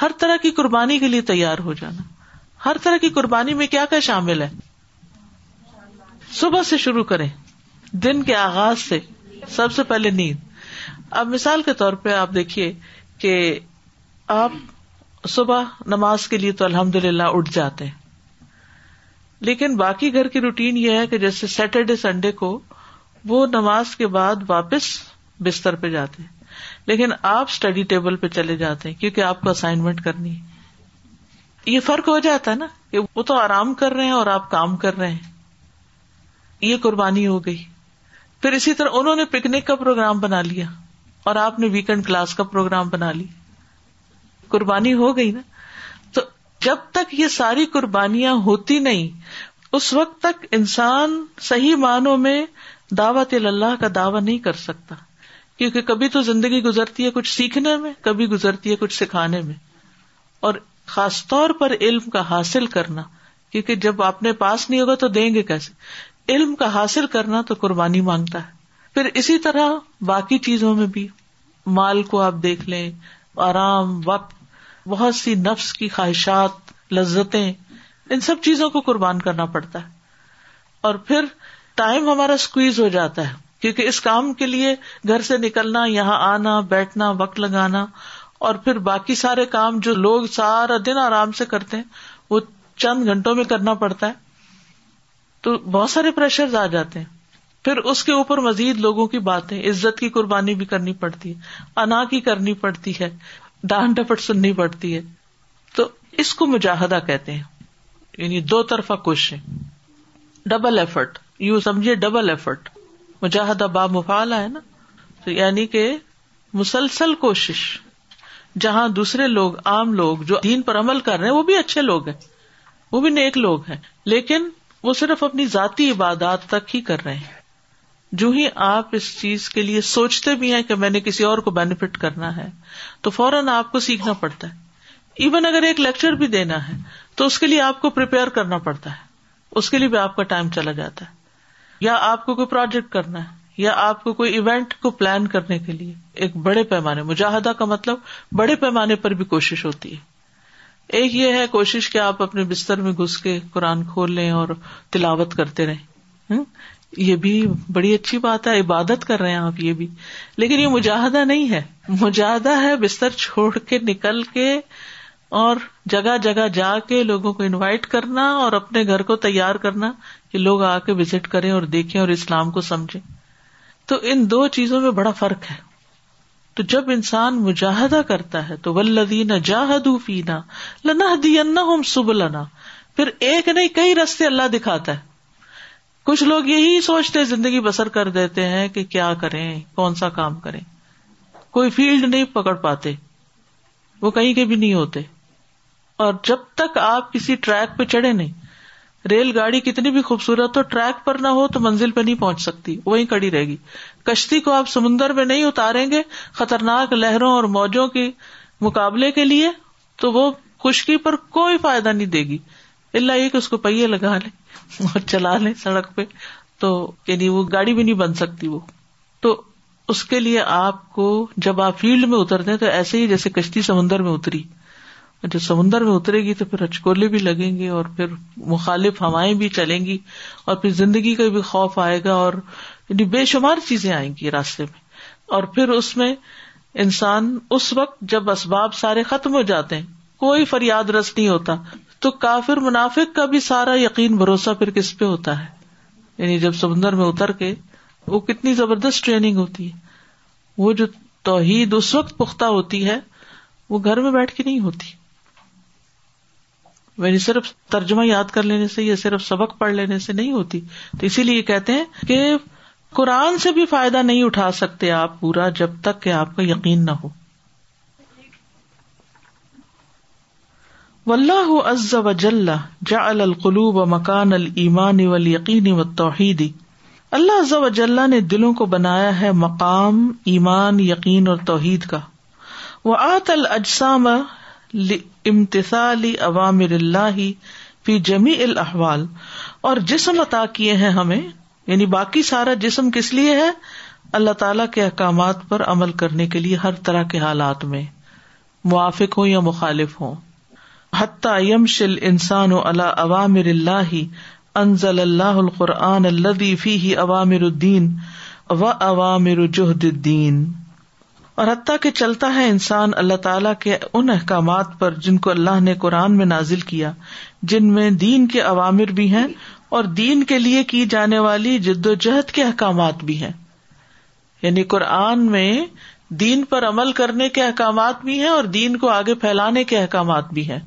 ہر طرح کی قربانی کے لیے تیار ہو جانا ہر طرح کی قربانی میں کیا کیا شامل ہے صبح سے شروع کریں دن کے آغاز سے سب سے پہلے نیند اب مثال کے طور پہ آپ دیکھیے کہ آپ صبح نماز کے لیے تو الحمد للہ اٹھ جاتے ہیں لیکن باقی گھر کی روٹین یہ ہے کہ جیسے سیٹرڈے سنڈے کو وہ نماز کے بعد واپس بستر پہ جاتے ہیں لیکن آپ اسٹڈی ٹیبل پہ چلے جاتے ہیں کیونکہ آپ کو اسائنمنٹ کرنی ہے یہ فرق ہو جاتا ہے نا کہ وہ تو آرام کر رہے ہیں اور آپ کام کر رہے ہیں یہ قربانی ہو گئی پھر اسی طرح انہوں نے پکنک کا پروگرام بنا لیا اور آپ نے ویکینڈ کلاس کا پروگرام بنا لی قربانی ہو گئی نا تو جب تک یہ ساری قربانیاں ہوتی نہیں اس وقت تک انسان صحیح معنوں میں دعوت اللہ کا دعوی نہیں کر سکتا کیونکہ کبھی تو زندگی گزرتی ہے کچھ سیکھنے میں کبھی گزرتی ہے کچھ سکھانے میں اور خاص طور پر علم کا حاصل کرنا کیونکہ جب آپ نے پاس نہیں ہوگا تو دیں گے کیسے علم کا حاصل کرنا تو قربانی مانگتا ہے پھر اسی طرح باقی چیزوں میں بھی مال کو آپ دیکھ لیں آرام وقت بہت سی نفس کی خواہشات لذتیں ان سب چیزوں کو قربان کرنا پڑتا ہے اور پھر ٹائم ہمارا اسکویز ہو جاتا ہے کیونکہ اس کام کے لیے گھر سے نکلنا یہاں آنا بیٹھنا وقت لگانا اور پھر باقی سارے کام جو لوگ سارا دن آرام سے کرتے ہیں وہ چند گھنٹوں میں کرنا پڑتا ہے تو بہت سارے پریشر آ جاتے ہیں پھر اس کے اوپر مزید لوگوں کی باتیں عزت کی قربانی بھی کرنی پڑتی ہے انا کی کرنی پڑتی ہے ڈان ڈپٹ سننی پڑتی ہے تو اس کو مجاہدہ کہتے ہیں یعنی دو طرفہ کوششیں ڈبل ایفرٹ یو سمجھیے ڈبل ایفرٹ مجاہدہ با مفال ہے نا تو یعنی کہ مسلسل کوشش جہاں دوسرے لوگ عام لوگ جو دین پر عمل کر رہے ہیں وہ بھی اچھے لوگ ہیں وہ بھی نیک لوگ ہیں لیکن وہ صرف اپنی ذاتی عبادات تک ہی کر رہے ہیں جو ہی آپ اس چیز کے لیے سوچتے بھی ہیں کہ میں نے کسی اور کو بینیفٹ کرنا ہے تو فوراً آپ کو سیکھنا پڑتا ہے ایون اگر ایک لیکچر بھی دینا ہے تو اس کے لیے آپ کو کرنا پڑتا ہے اس کے لیے بھی آپ کا ٹائم چلا جاتا ہے یا آپ کو کوئی پروجیکٹ کرنا ہے یا آپ کو کوئی ایونٹ کو پلان کرنے کے لیے ایک بڑے پیمانے مجاہدہ کا مطلب بڑے پیمانے پر بھی کوشش ہوتی ہے ایک یہ ہے کوشش کہ آپ اپنے بستر میں گھس کے قرآن کھول لیں اور تلاوت کرتے رہیں یہ بھی بڑی اچھی بات ہے عبادت کر رہے ہیں آپ یہ بھی لیکن یہ مجاہدہ نہیں ہے مجاہدہ ہے بستر چھوڑ کے نکل کے اور جگہ جگہ جا کے لوگوں کو انوائٹ کرنا اور اپنے گھر کو تیار کرنا کہ لوگ آ کے وزٹ کریں اور دیکھیں اور اسلام کو سمجھیں تو ان دو چیزوں میں بڑا فرق ہے تو جب انسان مجاہدہ کرتا ہے تو ولدین جاہدو فینا لنا دینا سب لنا پھر ایک نہیں کئی رستے اللہ دکھاتا ہے کچھ لوگ یہی سوچتے زندگی بسر کر دیتے ہیں کہ کیا کریں کون سا کام کریں کوئی فیلڈ نہیں پکڑ پاتے وہ کہیں کے بھی نہیں ہوتے اور جب تک آپ کسی ٹریک پہ چڑھے نہیں ریل گاڑی کتنی بھی خوبصورت ہو ٹریک پر نہ ہو تو منزل پہ نہیں پہنچ سکتی وہی کڑی رہے گی کشتی کو آپ سمندر میں نہیں اتاریں گے خطرناک لہروں اور موجوں کے مقابلے کے لیے تو وہ خشکی پر کوئی فائدہ نہیں دے گی اللہ یہ کہ اس کو پہیے لگا لیں اور چلا لیں سڑک پہ تو یعنی وہ گاڑی بھی نہیں بن سکتی وہ تو اس کے لیے آپ کو جب آپ فیلڈ میں اترتے ہیں تو ایسے ہی جیسے کشتی سمندر میں اتری جب سمندر میں اترے گی تو پھر ہچکولے بھی لگیں گے اور پھر مخالف ہوائیں بھی چلیں گی اور پھر زندگی کا بھی خوف آئے گا اور یعنی بے شمار چیزیں آئیں گی راستے میں اور پھر اس میں انسان اس وقت جب اسباب سارے ختم ہو جاتے ہیں کوئی فریاد رس نہیں ہوتا تو کافر منافق کا بھی سارا یقین بھروسہ پھر کس پہ ہوتا ہے یعنی جب سمندر میں اتر کے وہ کتنی زبردست ٹریننگ ہوتی ہے وہ جو توحید اس وقت پختہ ہوتی ہے وہ گھر میں بیٹھ کے نہیں ہوتی یعنی صرف ترجمہ یاد کر لینے سے یا صرف سبق پڑھ لینے سے نہیں ہوتی تو اسی لیے کہتے ہیں کہ قرآن سے بھی فائدہ نہیں اٹھا سکتے آپ پورا جب تک کہ آپ کا یقین نہ ہو اللہ عز و جل جا القلوب مکان الایمان و یقینی و توحیدی اللہ عز و جل نے دلوں کو بنایا ہے مقام ایمان یقین اور توحید کا وآت الجسام لامتثال اوامر عوام اللہ فی جمی الاحوال اور جسم عطا کیے ہیں ہمیں یعنی باقی سارا جسم کس لیے ہے اللہ تعالی کے احکامات پر عمل کرنے کے لیے ہر طرح کے حالات میں موافق ہوں یا مخالف ہوں حم انسان و اللہ انزل اللہ القرآن الدی فی عوام الدین و الدین اور حتیٰ کے چلتا ہے انسان اللہ تعالیٰ کے ان احکامات پر جن کو اللہ نے قرآن میں نازل کیا جن میں دین کے عوامر بھی ہیں اور دین کے لیے کی جانے والی جد و جہد کے احکامات بھی ہیں یعنی قرآن میں دین پر عمل کرنے کے احکامات بھی ہیں اور دین کو آگے پھیلانے کے احکامات بھی ہیں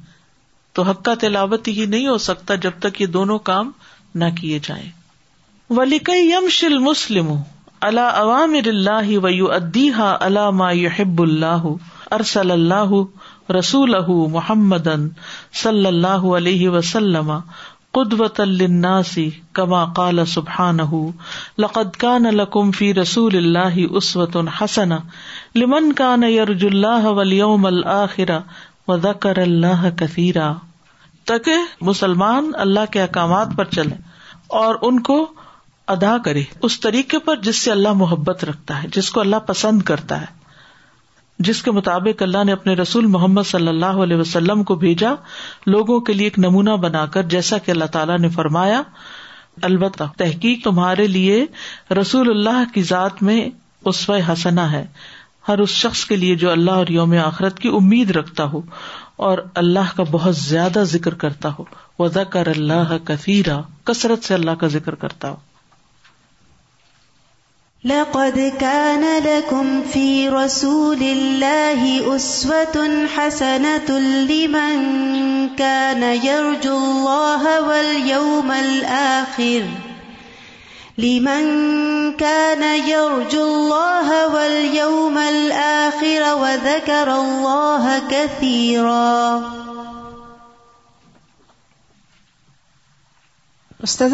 تو حق کا تلاوت ہی نہیں ہو سکتا جب تک یہ دونوں کام نہ کیے جائیں ولیک یم مسلم اللہ عوام اللہ ویو ادیحا اللہ ما یحب اللہ ارسل اللہ رسول محمد صلی اللہ علیہ وسلم قدوت الناسی کما کال سبحان لقد کان لکم فی رسول اللہ اسوت الحسن لمن کان یرج اللہ ولیوم الآخر مدا اللہ کثیرہ تاکہ مسلمان اللہ کے احکامات پر چلے اور ان کو ادا کرے اس طریقے پر جس سے اللہ محبت رکھتا ہے جس کو اللہ پسند کرتا ہے جس کے مطابق اللہ نے اپنے رسول محمد صلی اللہ علیہ وسلم کو بھیجا لوگوں کے لیے ایک نمونہ بنا کر جیسا کہ اللہ تعالیٰ نے فرمایا البتہ تحقیق تمہارے لیے رسول اللہ کی ذات میں اسو حسنا ہے ہر اس شخص کے لیے جو اللہ اور یوم آخرت کی امید رکھتا ہو اور اللہ کا بہت زیادہ ذکر کرتا ہو کر اللہ کثیرا کثرت سے اللہ کا ذکر کرتا ہو كان لكم في رسول حسنة لمن كان يرجو الله واليوم الآخر استاد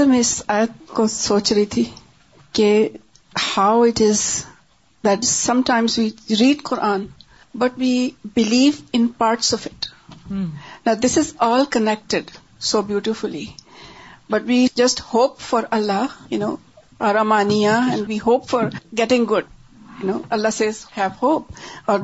میں اس آیت کو سوچ رہی تھی کہ how it is that sometimes we read Quran but we believe in parts of it نا this is all connected so beautifully but we just hope for Allah you know and we hope for getting good Allah says hope اور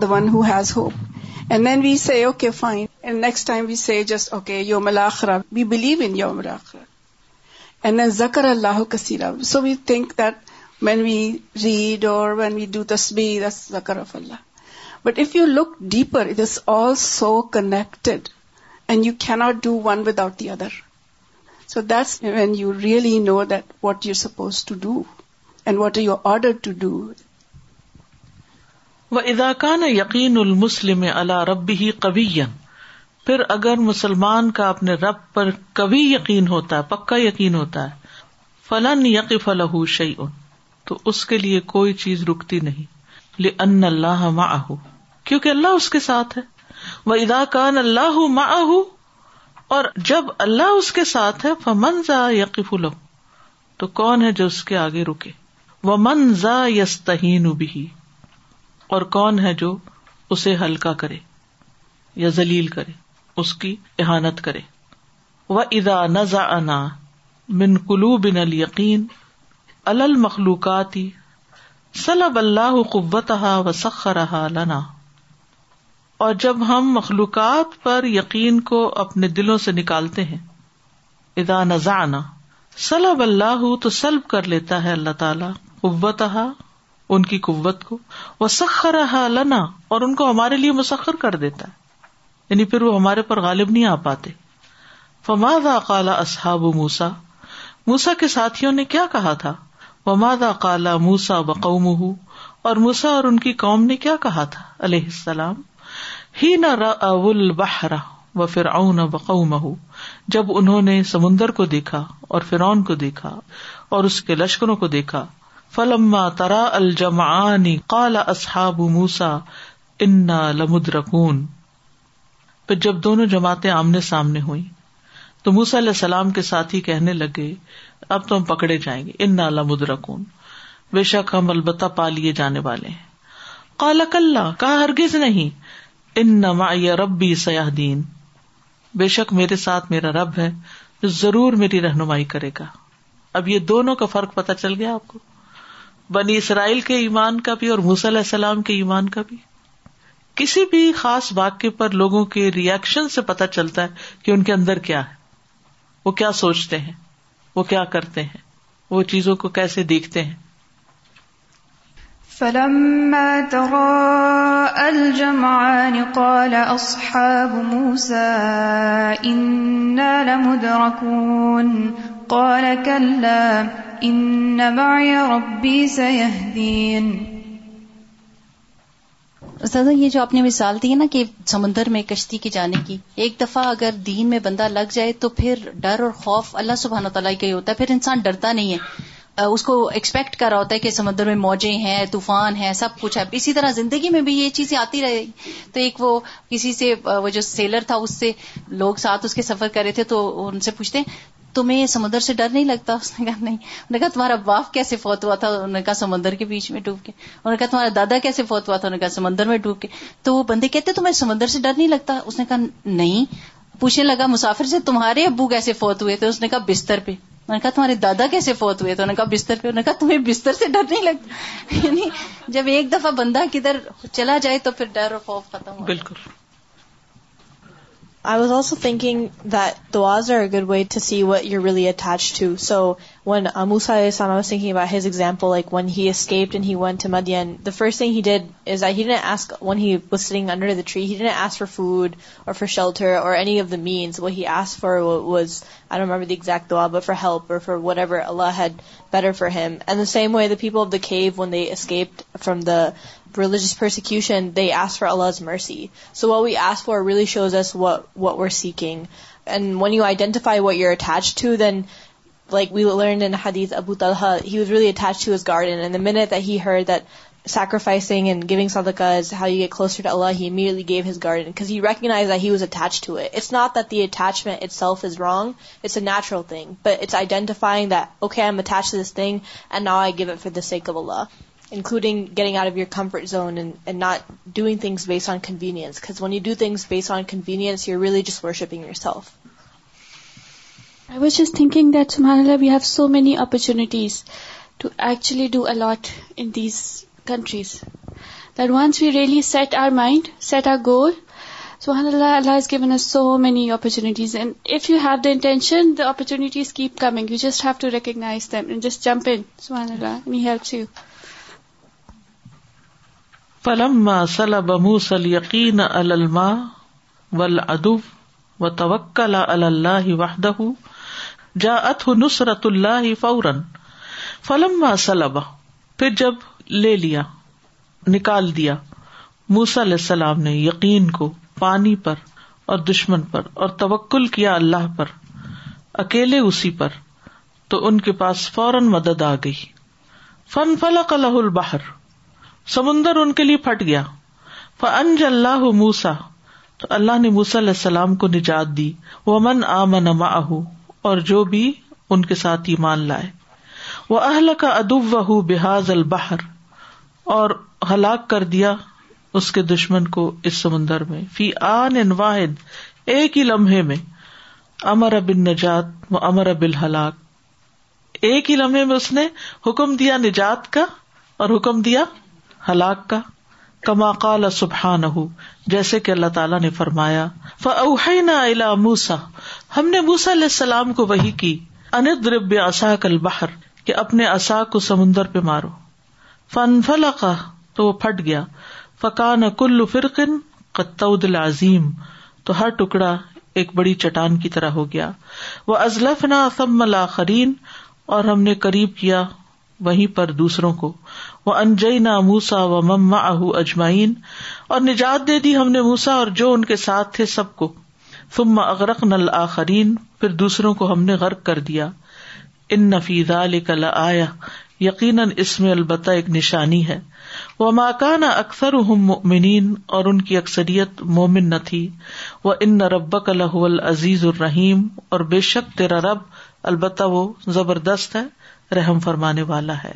زکر اللہ کثیر so we think that when we read or when we do تسبی زکر of Allah but if you look deeper it is all so connected and you not do one without the other so that's when you really know that what you suppose to do and what are you order to do و اداکان یقین المسلم اللہ رب ہی قبی پھر اگر مسلمان کا اپنے رب پر کبھی یقین ہوتا ہے پکا یقین ہوتا ہے فلاں یقف الح شعی تو اس کے لیے کوئی چیز رکتی نہیں لن اللہ ماہ کیونکہ اللہ اس کے ساتھ ہے وہ اداکان اللہ ماہ اور جب اللہ اس کے ساتھ ہے فمن ذا یقف لو تو کون ہے جو اس کے آگے رکے وہ زا یس بھی اور کون ہے جو اسے ہلکا کرے یا زلیل کرے اس کی احانت کرے و ادا نزا انا من کلو بن القین المخلوقاتی سلب اللہ قوت و سخ رہا لنا اور جب ہم مخلوقات پر یقین کو اپنے دلوں سے نکالتے ہیں ادا نذانہ سلب اللہ تو سلب کر لیتا ہے اللہ تعالیٰ قوت ان کی قوت کو وہ سخرہ لنا اور ان کو ہمارے لیے مسخر کر دیتا ہے یعنی پھر وہ ہمارے پر غالب نہیں آ پاتے فمادا کالا اصحاب موسا موسا کے ساتھیوں نے کیا کہا تھا ومادا کالا موسا بقوم اور موسا اور ان کی قوم نے کیا کہا تھا علیہ السلام ہی نہ ر و بہراہر او نہ مہ جب انہوں نے سمندر کو دیکھا اور فرعون کو دیکھا اور اس کے لشکروں کو دیکھا فلما ترا الجمانی کالا اصحاب ان لمد رکون پھر جب دونوں جماعتیں آمنے سامنے ہوئی تو موسا علیہ السلام کے ساتھ کہنے لگے اب تو ہم پکڑے جائیں گے ان لمود رکون بے شک ہم البتہ پا لیے جانے والے کالا کہا ہرگز نہیں ان نما ربی سیاح دین بے شک میرے ساتھ میرا رب ہے ضرور میری رہنمائی کرے گا اب یہ دونوں کا فرق پتہ چل گیا آپ کو بنی اسرائیل کے ایمان کا بھی اور علیہ السلام کے ایمان کا بھی کسی بھی خاص واقعے پر لوگوں کے ریئیکشن سے پتا چلتا ہے کہ ان کے اندر کیا ہے وہ کیا سوچتے ہیں وہ کیا کرتے ہیں وہ چیزوں کو کیسے دیکھتے ہیں فلما الجمعان قال قال أصحاب موسى إنا لمدركون كلا إن معي ربي سيهدين استاذہ یہ جو آپ نے مثال دی ہے نا کہ سمندر میں کشتی کے جانے کی ایک دفعہ اگر دین میں بندہ لگ جائے تو پھر ڈر اور خوف اللہ سبحانہ تعالیٰ کا ہی ہوتا ہے پھر انسان ڈرتا نہیں ہے اس کو ایکسپیکٹ کر رہا ہوتا ہے کہ سمندر میں موجیں ہیں طوفان ہیں سب کچھ ہے اسی طرح زندگی میں بھی یہ چیزیں آتی رہی تو ایک وہ کسی سے وہ جو سیلر تھا اس اس سے لوگ ساتھ کے سفر کرے تھے تو ان سے پوچھتے ہیں تمہیں سمندر سے ڈر نہیں لگتا اس نے کہا نہیں انہوں نے کہا تمہارا باپ کیسے فوت ہوا تھا انہوں نے کہا سمندر کے بیچ میں ڈوب کے انہوں نے کہا تمہارا دادا کیسے فوت ہوا تھا انہوں نے کہا سمندر میں ڈوب کے تو وہ بندے کہتے تمہیں سمندر سے ڈر نہیں لگتا اس نے کہا نہیں پوچھنے لگا مسافر سے تمہارے ابو کیسے فوت ہوئے تھے اس نے کہا بستر پہ نے کہا تمہارے دادا کیسے فوت ہوئے تو انہوں نے کہا بستر پہ انہوں نے کہا تمہیں بستر سے ڈر نہیں لگتا یعنی جب ایک دفعہ بندہ کدھر چلا جائے تو پھر ڈر اور خوف ختم ہو بالکل I was also see what you will attach to so one اموسا has ایگزامپلائک one ہیسکیپ and ہیانٹ مت faster three here us for food or means we ask for was are وگزیکٹ help for whatever Allah had better for him at the same way the people of the cave when escape from the religious persecution the ask for الز mercy so we ask for ریلیش what were seeking and when you identify what you attach to then like we'll learn in حدیض Abu Talha has really اٹوز گارڈنٹ ہیئر sacrificing Allah he mile gave his gardens recognize I was attach to it's not that you attach میں natural thing it's identifying دکے am at this thing and نا I go if دیکھ انوڈنگ getting out you comfort zone and doing things based on convenience cuz when you do things based on convenience you religious worshipping yourself I was just thinking that سبحان اللہ we have so many opportunities to actually do a lot in these countries that once we really set our mind set our goal سبحان اللہ اللہ has given us so many opportunities and if you have the intention the opportunities keep coming you just have to recognise them and just jump in سبحان اللہ may help you فلما سلب موس اليقين على الماء والعدو وتوكل على الله وحده جا ات ہُ اللہ فورن فلم سلبا پھر جب لے لیا نکال دیا موس علیہ السلام نے یقین کو پانی پر اور دشمن پر اور توکل کیا اللہ پر اکیلے اسی پر تو ان کے پاس فوراً مدد آ گئی فن فلا الہ البحر سمندر ان کے لیے پھٹ گیا فنج اللہ موسا تو اللہ نے علیہ السلام کو نجات دی وہ من آ من اور جو بھی ان کے ساتھ ایمان لائے وہ اہل کا ادب و بحاظ البہر اور ہلاک کر دیا اس کے دشمن کو اس سمندر میں فی آن ان واحد ایک ہی لمحے میں امر اب نجات و امر اب الحلاک ایک ہی لمحے میں اس نے حکم دیا نجات کا اور حکم دیا ہلاک کا کما کال سبحان ہو جیسے کہ اللہ تعالیٰ نے فرمایا الا موسا ہم نے موسا علیہ السلام کو وہی کی اندرب کل بہر کہ اپنے اصا کو سمندر پہ مارو فن فلقا تو وہ پھٹ گیا فقا نہ کل فرقن کت العظیم تو ہر ٹکڑا ایک بڑی چٹان کی طرح ہو گیا وہ ازلف نہ قرین اور ہم نے قریب کیا وہیں پر دوسروں کو وہ انجئی نہ موسا و مما اہ اجمائین اور نجات دے دی ہم نے موسا اور جو ان کے ساتھ تھے سب کو ثم اغرق نل آخرین پھر دوسروں کو ہم نے غرق کر دیا ان نفیزہ آیا یقیناً اس میں البتہ ایک نشانی ہے وہ ماکانا اکثر اہم اور ان کی اکثریت مومن نہ تھی وہ ان ربک الح العزیز الرحیم اور بے شک تیرا رب البتہ وہ زبردست ہے رحم فرمانے والا ہے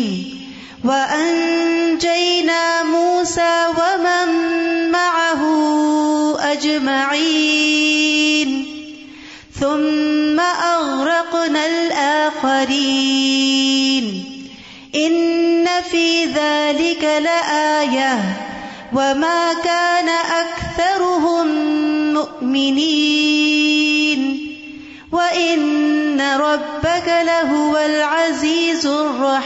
مؤمنين وإن ربك لهو العزيز کا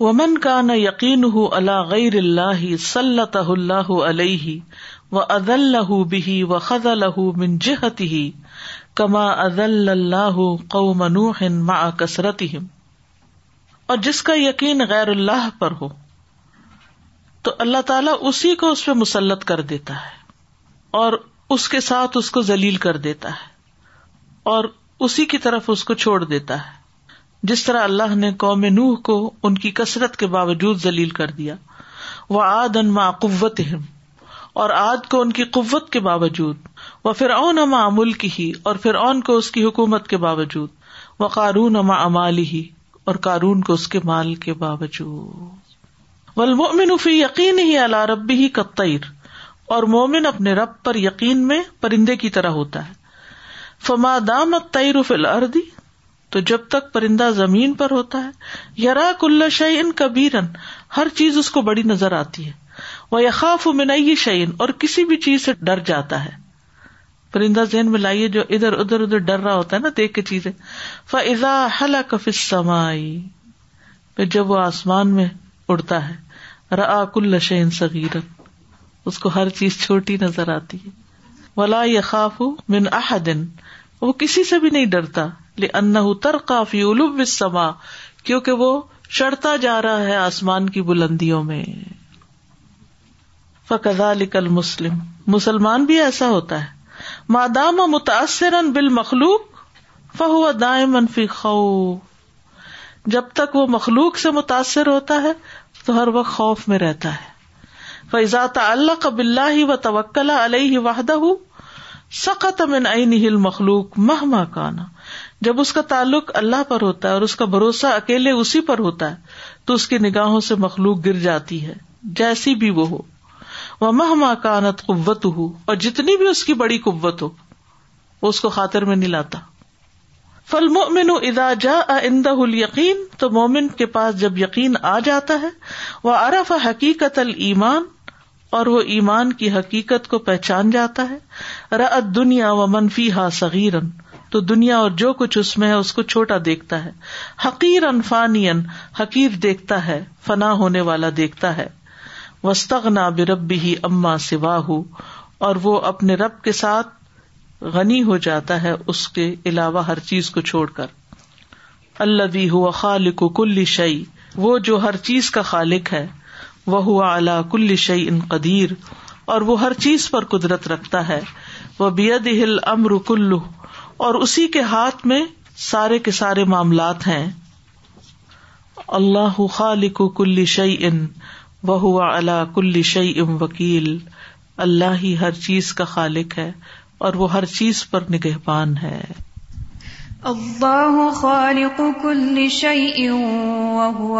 ومن یقین ہُو اللہ غير اللہ علیہ و عليه وأذله و وخذله من جهته کما ازل اللہ قوم منو ہن ما کثرت ہم اور جس کا یقین غیر اللہ پر ہو تو اللہ تعالی اسی کو اس پہ مسلط کر دیتا ہے اور اس کے ساتھ اس کو ذلیل کر دیتا ہے اور اسی کی طرف اس کو چھوڑ دیتا ہے جس طرح اللہ نے قوم نوح کو ان کی کثرت کے باوجود ذلیل کر دیا وہ آد ان ما قوت اور آد کو ان کی قوت کے باوجود وہ فرعون اون اما امول کی ہی اور پھر اون کو اس کی حکومت کے باوجود وہ قارون اما امال ہی اور کارون کو اس کے مال کے باوجود فی یقین ہی اللہ ربی ہی کئی اور مومن اپنے رب پر یقین میں پرندے کی طرح ہوتا ہے دام تئر فل اردی تو جب تک پرندہ زمین پر ہوتا ہے یار کل شعین کبیرن ہر چیز اس کو بڑی نظر آتی ہے وہ منائی شعین اور کسی بھی چیز سے ڈر جاتا ہے پرندہ ذہن میں لائیے جو ادھر ادھر ادھر ڈر رہا ہوتا ہے نا دیکھ کے چیزیں فضا حل سمائی پھر جب وہ آسمان میں اڑتا ہے را کل سگیرت اس کو ہر چیز چھوٹی نظر آتی ہے ولا خاف من دن وہ کسی سے بھی نہیں ڈرتا لے ان کافی الب سما کیوں کہ وہ چڑھتا جا رہا ہے آسمان کی بلندیوں میں فقضا لکل مسلم مسلمان بھی ایسا ہوتا ہے مادام متاثر بال مخلوق فہو دائم فی خو جب تک وہ مخلوق سے متاثر ہوتا ہے تو ہر وقت خوف میں رہتا ہے فات اللہ اللہ و توکلا علیہ واہدہ سخت امن عین ہل مخلوق مہ کانا جب اس کا تعلق اللہ پر ہوتا ہے اور اس کا بھروسہ اکیلے اسی پر ہوتا ہے تو اس کی نگاہوں سے مخلوق گر جاتی ہے جیسی بھی وہ ہو وہ مہ کانت قوت ہو اور جتنی بھی اس کی بڑی قوت ہو وہ اس کو خاطر میں نہیں لاتا فل مومن ادا جا اند یقین تو مومن کے پاس جب یقین آ جاتا ہے وہ ارف حقیقت المان اور وہ ایمان کی حقیقت کو پہچان جاتا ہے رت دنیا و منفی ہا سغیرن تو دنیا اور جو کچھ اس میں ہے اس کو چھوٹا دیکھتا ہے حقیر ان فانی حقیر دیکھتا ہے فنا ہونے والا دیکھتا ہے وسطنا ربی ہی اما ہو اور وہ اپنے رب کے ساتھ غنی ہو جاتا ہے اس کے علاوہ ہر چیز کو چھوڑ کر اللہ بھی کل شعی وہ جو ہر چیز کا خالق ہے وہ ہوا اللہ کل شعی ان قدیر اور وہ ہر چیز پر قدرت رکھتا ہے وہ بید ہل امر کل اور اسی کے ہاتھ میں سارے کے سارے معاملات ہیں اللہ خالق کل شعی ان وہ ہوا اللہ کل شعی ام وکیل اللہ ہی ہر چیز کا خالق ہے اور وہ ہر چیز پر نگہبان ہے اللہ خالق کل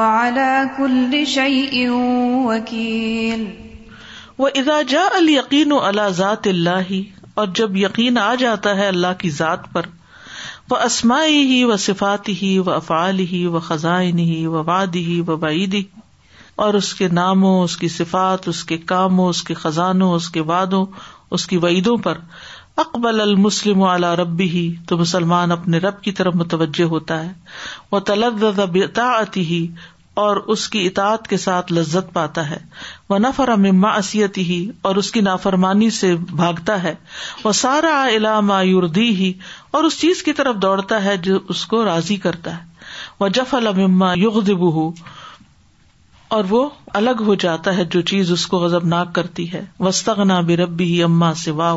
على كل کل وکیل وہ اراجا جا القین و اللہ ذات اللہ اور جب یقین آ جاتا ہے اللہ کی ذات پر وہ اسماعی ہی و صفاتی ہی و افعال ہی و خزائن ہی و وادی، و بعیدی اور اس کے ناموں اس کی صفات اس کے کاموں اس کے خزانوں اس کے وادوں اس کی وعیدوں پر اقبل المسلم اعلی ربی ہی تو مسلمان اپنے رب کی طرف متوجہ ہوتا ہے وہ آتی ہی اور اس کی اطاعت کے ساتھ لذت پاتا ہے وہ نفر اما اسی ہی اور اس کی نافرمانی سے بھاگتا ہے وہ سارا علامایور دی ہی اور اس چیز کی طرف دوڑتا ہے جو اس کو راضی کرتا ہے وہ جف الما ہوں اور وہ الگ ہو جاتا ہے جو چیز اس کو غزب ناک کرتی ہے وسطنا بے ربی ہی اما سوا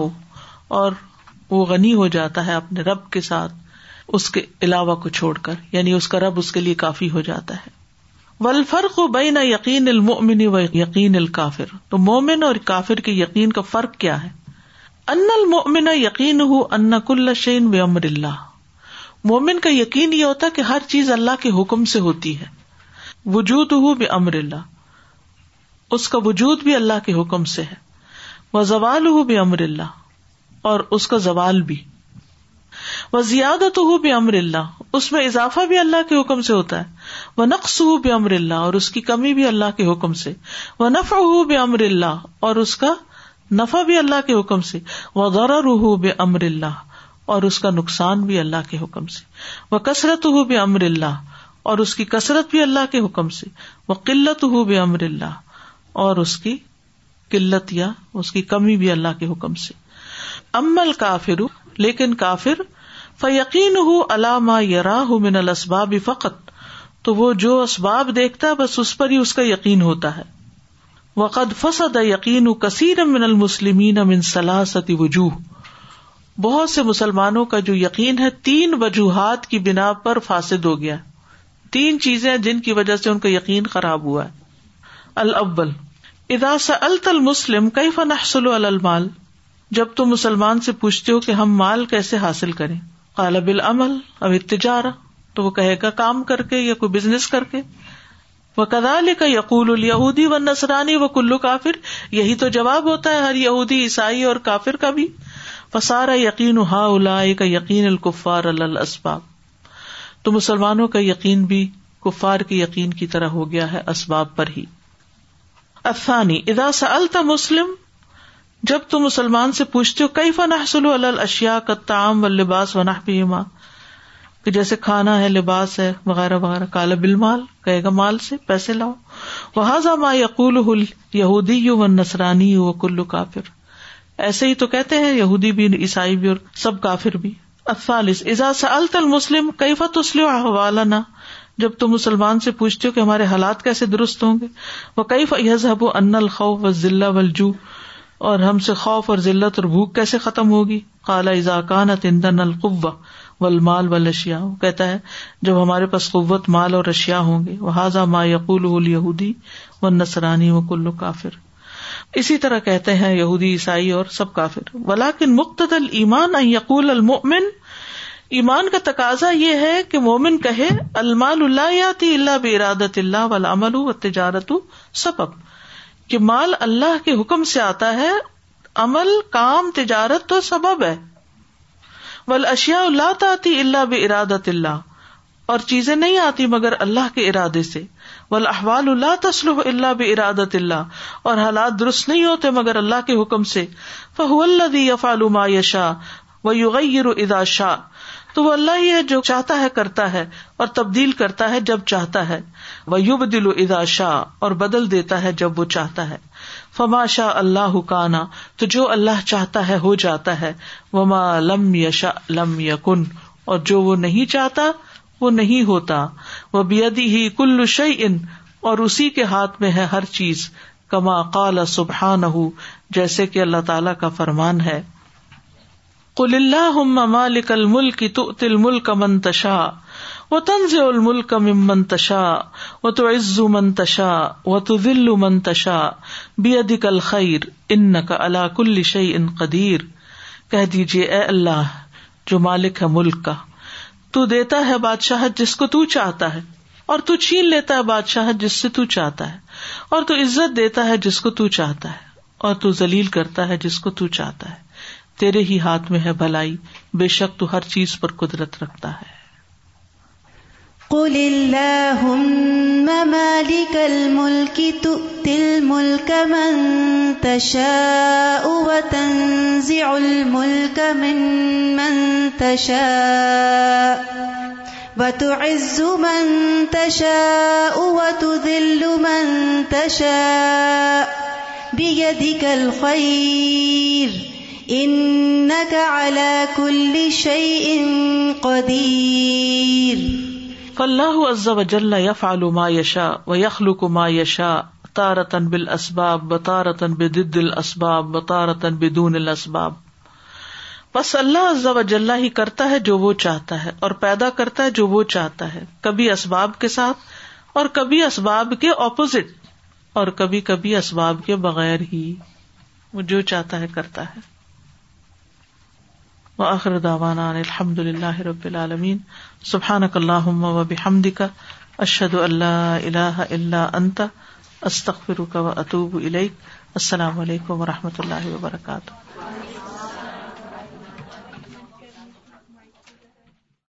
اور وہ غنی ہو جاتا ہے اپنے رب کے ساتھ اس کے علاوہ کو چھوڑ کر یعنی اس کا رب اس کے لیے کافی ہو جاتا ہے ولفرق بے نہ یقین المنی و یقین الکافر تو مومن اور کافر کے یقین کا فرق کیا ہے ان المنا یقین ہو ان کل شین و امر اللہ مومن کا یقین یہ ہوتا کہ ہر چیز اللہ کے حکم سے ہوتی ہے وجود ہوں بے امر اللہ اس کا وجود بھی اللہ کے حکم سے ہے وہ زوال ہو بے امر اللہ اور اس کا زوال بھی وہ زیادت ہو بے امر اللہ اس میں اضافہ بھی اللہ کے حکم سے ہوتا ہے وہ نقص ہو بے امر اللہ اور اس کی کمی بھی اللہ کے حکم سے وہ نفع ہو بے امر اللہ اور اس کا نفع بھی اللہ کے حکم سے وہ غور ہوں بے امر اللہ اور اس کا نقصان بھی اللہ کے حکم سے وہ کثرت ہو بے امر اللہ اور اس کی کثرت بھی اللہ کے حکم سے وہ قلت ہو بے امر اللہ اور اس کی قلت یا اس کی کمی بھی اللہ کے حکم سے امل کافر لیکن کافر ف یقین علامہ اللہ ما من الاسباب فقط فقت تو وہ جو اسباب دیکھتا ہے بس اس پر ہی اس کا یقین ہوتا ہے وہ قد فصد کثیر من المسلم امن سلاست وجوہ بہت سے مسلمانوں کا جو یقین ہے تین وجوہات کی بنا پر فاسد ہو گیا ہے تین چیزیں جن کی وجہ سے ان کا یقین خراب ہوا ہے الاول اداس سألت المسلم کئی نحصل على المال جب تم مسلمان سے پوچھتے ہو کہ ہم مال کیسے حاصل کریں کالب العمل اب التجارہ تو وہ کہے گا کام کر کے یا کوئی بزنس کر کے وہ کدال کا یقول الہودی و نسرانی و کلو کافر یہی تو جواب ہوتا ہے ہر یہودی عیسائی اور کافر کا بھی وہ یقین ہا الا کا یقین القفار الصاق تو مسلمانوں کا یقین بھی کفار کے یقین کی طرح ہو گیا ہے اسباب پر ہی افسانی ادا سلتا مسلم جب تم مسلمان سے پوچھتے ہو کئی فن حسول اشیا کا تام و لباس و کہ جیسے کھانا ہے لباس ہے وغیرہ وغیرہ کالا بل مال کہے گا مال سے پیسے لاؤ وہ ما یقول یہودی یو و نسرانی یو و کلو کافر ایسے ہی تو کہتے ہیں یہودی بھی عیسائی بھی اور سب کافر بھی افالس ازا سلط المسلم کئی فت اس لیے نا جب تم مسلمان سے پوچھتے ہو کہ ہمارے حالات کیسے درست ہوں گے وہ کئی ان الخوف و ذلہ ولجو اور ہم سے خوف اور ذلت اور بھوک کیسے ختم ہوگی کالا القوا و المال و وہ کہتا ہے جب ہمارے پاس قوت مال اور رشیا ہوں گے وہ حاضہ ما یقول یہودی و نسرانی و کلو کافر اسی طرح کہتے ہیں یہودی عیسائی اور سب کافر ولاکن مقتد المان ایمان کا تقاضا یہ ہے کہ مومن کہے اللہ اللہ اللہ یاتی و تجارت سبب کہ مال اللہ کے حکم سے آتا ہے عمل کام تجارت تو سبب ہے ول اشیا اللہ تعتی اللہ برادت اللہ اور چیزیں نہیں آتی مگر اللہ کے ارادے سے والاحوال اللہ تصلح اللہ بارادت اللہ اور حالات درست نہیں ہوتے مگر اللہ کے حکم سے فہ اللہ دی يشاء و ادا شاہ تو وہ اللہ ہی جو چاہتا ہے کرتا ہے اور تبدیل کرتا ہے جب چاہتا ہے وہ یوب دل ادا شاہ اور بدل دیتا ہے جب وہ چاہتا ہے فما شاہ اللہ حکانا تو جو اللہ چاہتا ہے ہو جاتا ہے وما لم یشا لم یقن اور جو وہ نہیں چاہتا وہ نہیں ہوتا وہ بیدی ہی کل شعی ان اور اسی کے ہاتھ میں ہے ہر چیز کما قال سبحان نہ جیسے کہ اللہ تعالی کا فرمان ہے کل اللہ کل ملک منتشا تنز تنزل ملک منتشا و تو تشاء منتشا ونتشا بے عدی کل خیر ان کا اللہ کل شعی ان قدیر کہہ دیجیے اے اللہ جو مالک ہے ملک کا تو دیتا ہے بادشاہ جس کو تو چاہتا ہے اور تو چھین لیتا ہے بادشاہ جس سے تو چاہتا ہے اور تو عزت دیتا ہے جس کو تو چاہتا ہے اور تو زلیل کرتا ہے جس کو تو چاہتا ہے تیرے ہی ہاتھ میں ہے بھلائی بے شک تو ہر چیز پر قدرت رکھتا ہے قل اللهم مالك الملك الملك الملك تؤتي من من من تشاء تشاء وتنزع وتعز من تشاء وتذل من تشاء بيدك الخير إنك على كل شيء قدير اللہ ما یشا و ما یشا تارتن بال اسباب بس اللہ ہی کرتا ہے جو وہ چاہتا ہے اور پیدا کرتا ہے جو وہ چاہتا ہے کبھی اسباب کے ساتھ اور کبھی اسباب کے اپوزٹ اور کبھی کبھی اسباب کے بغیر ہی وہ جو چاہتا ہے کرتا ہے الحمد اللہ رب العالمین سبحانک اللہ و حمد اشد اللہ اللہ و اطوب السلام علیکم و رحمۃ اللہ وبرکاتہ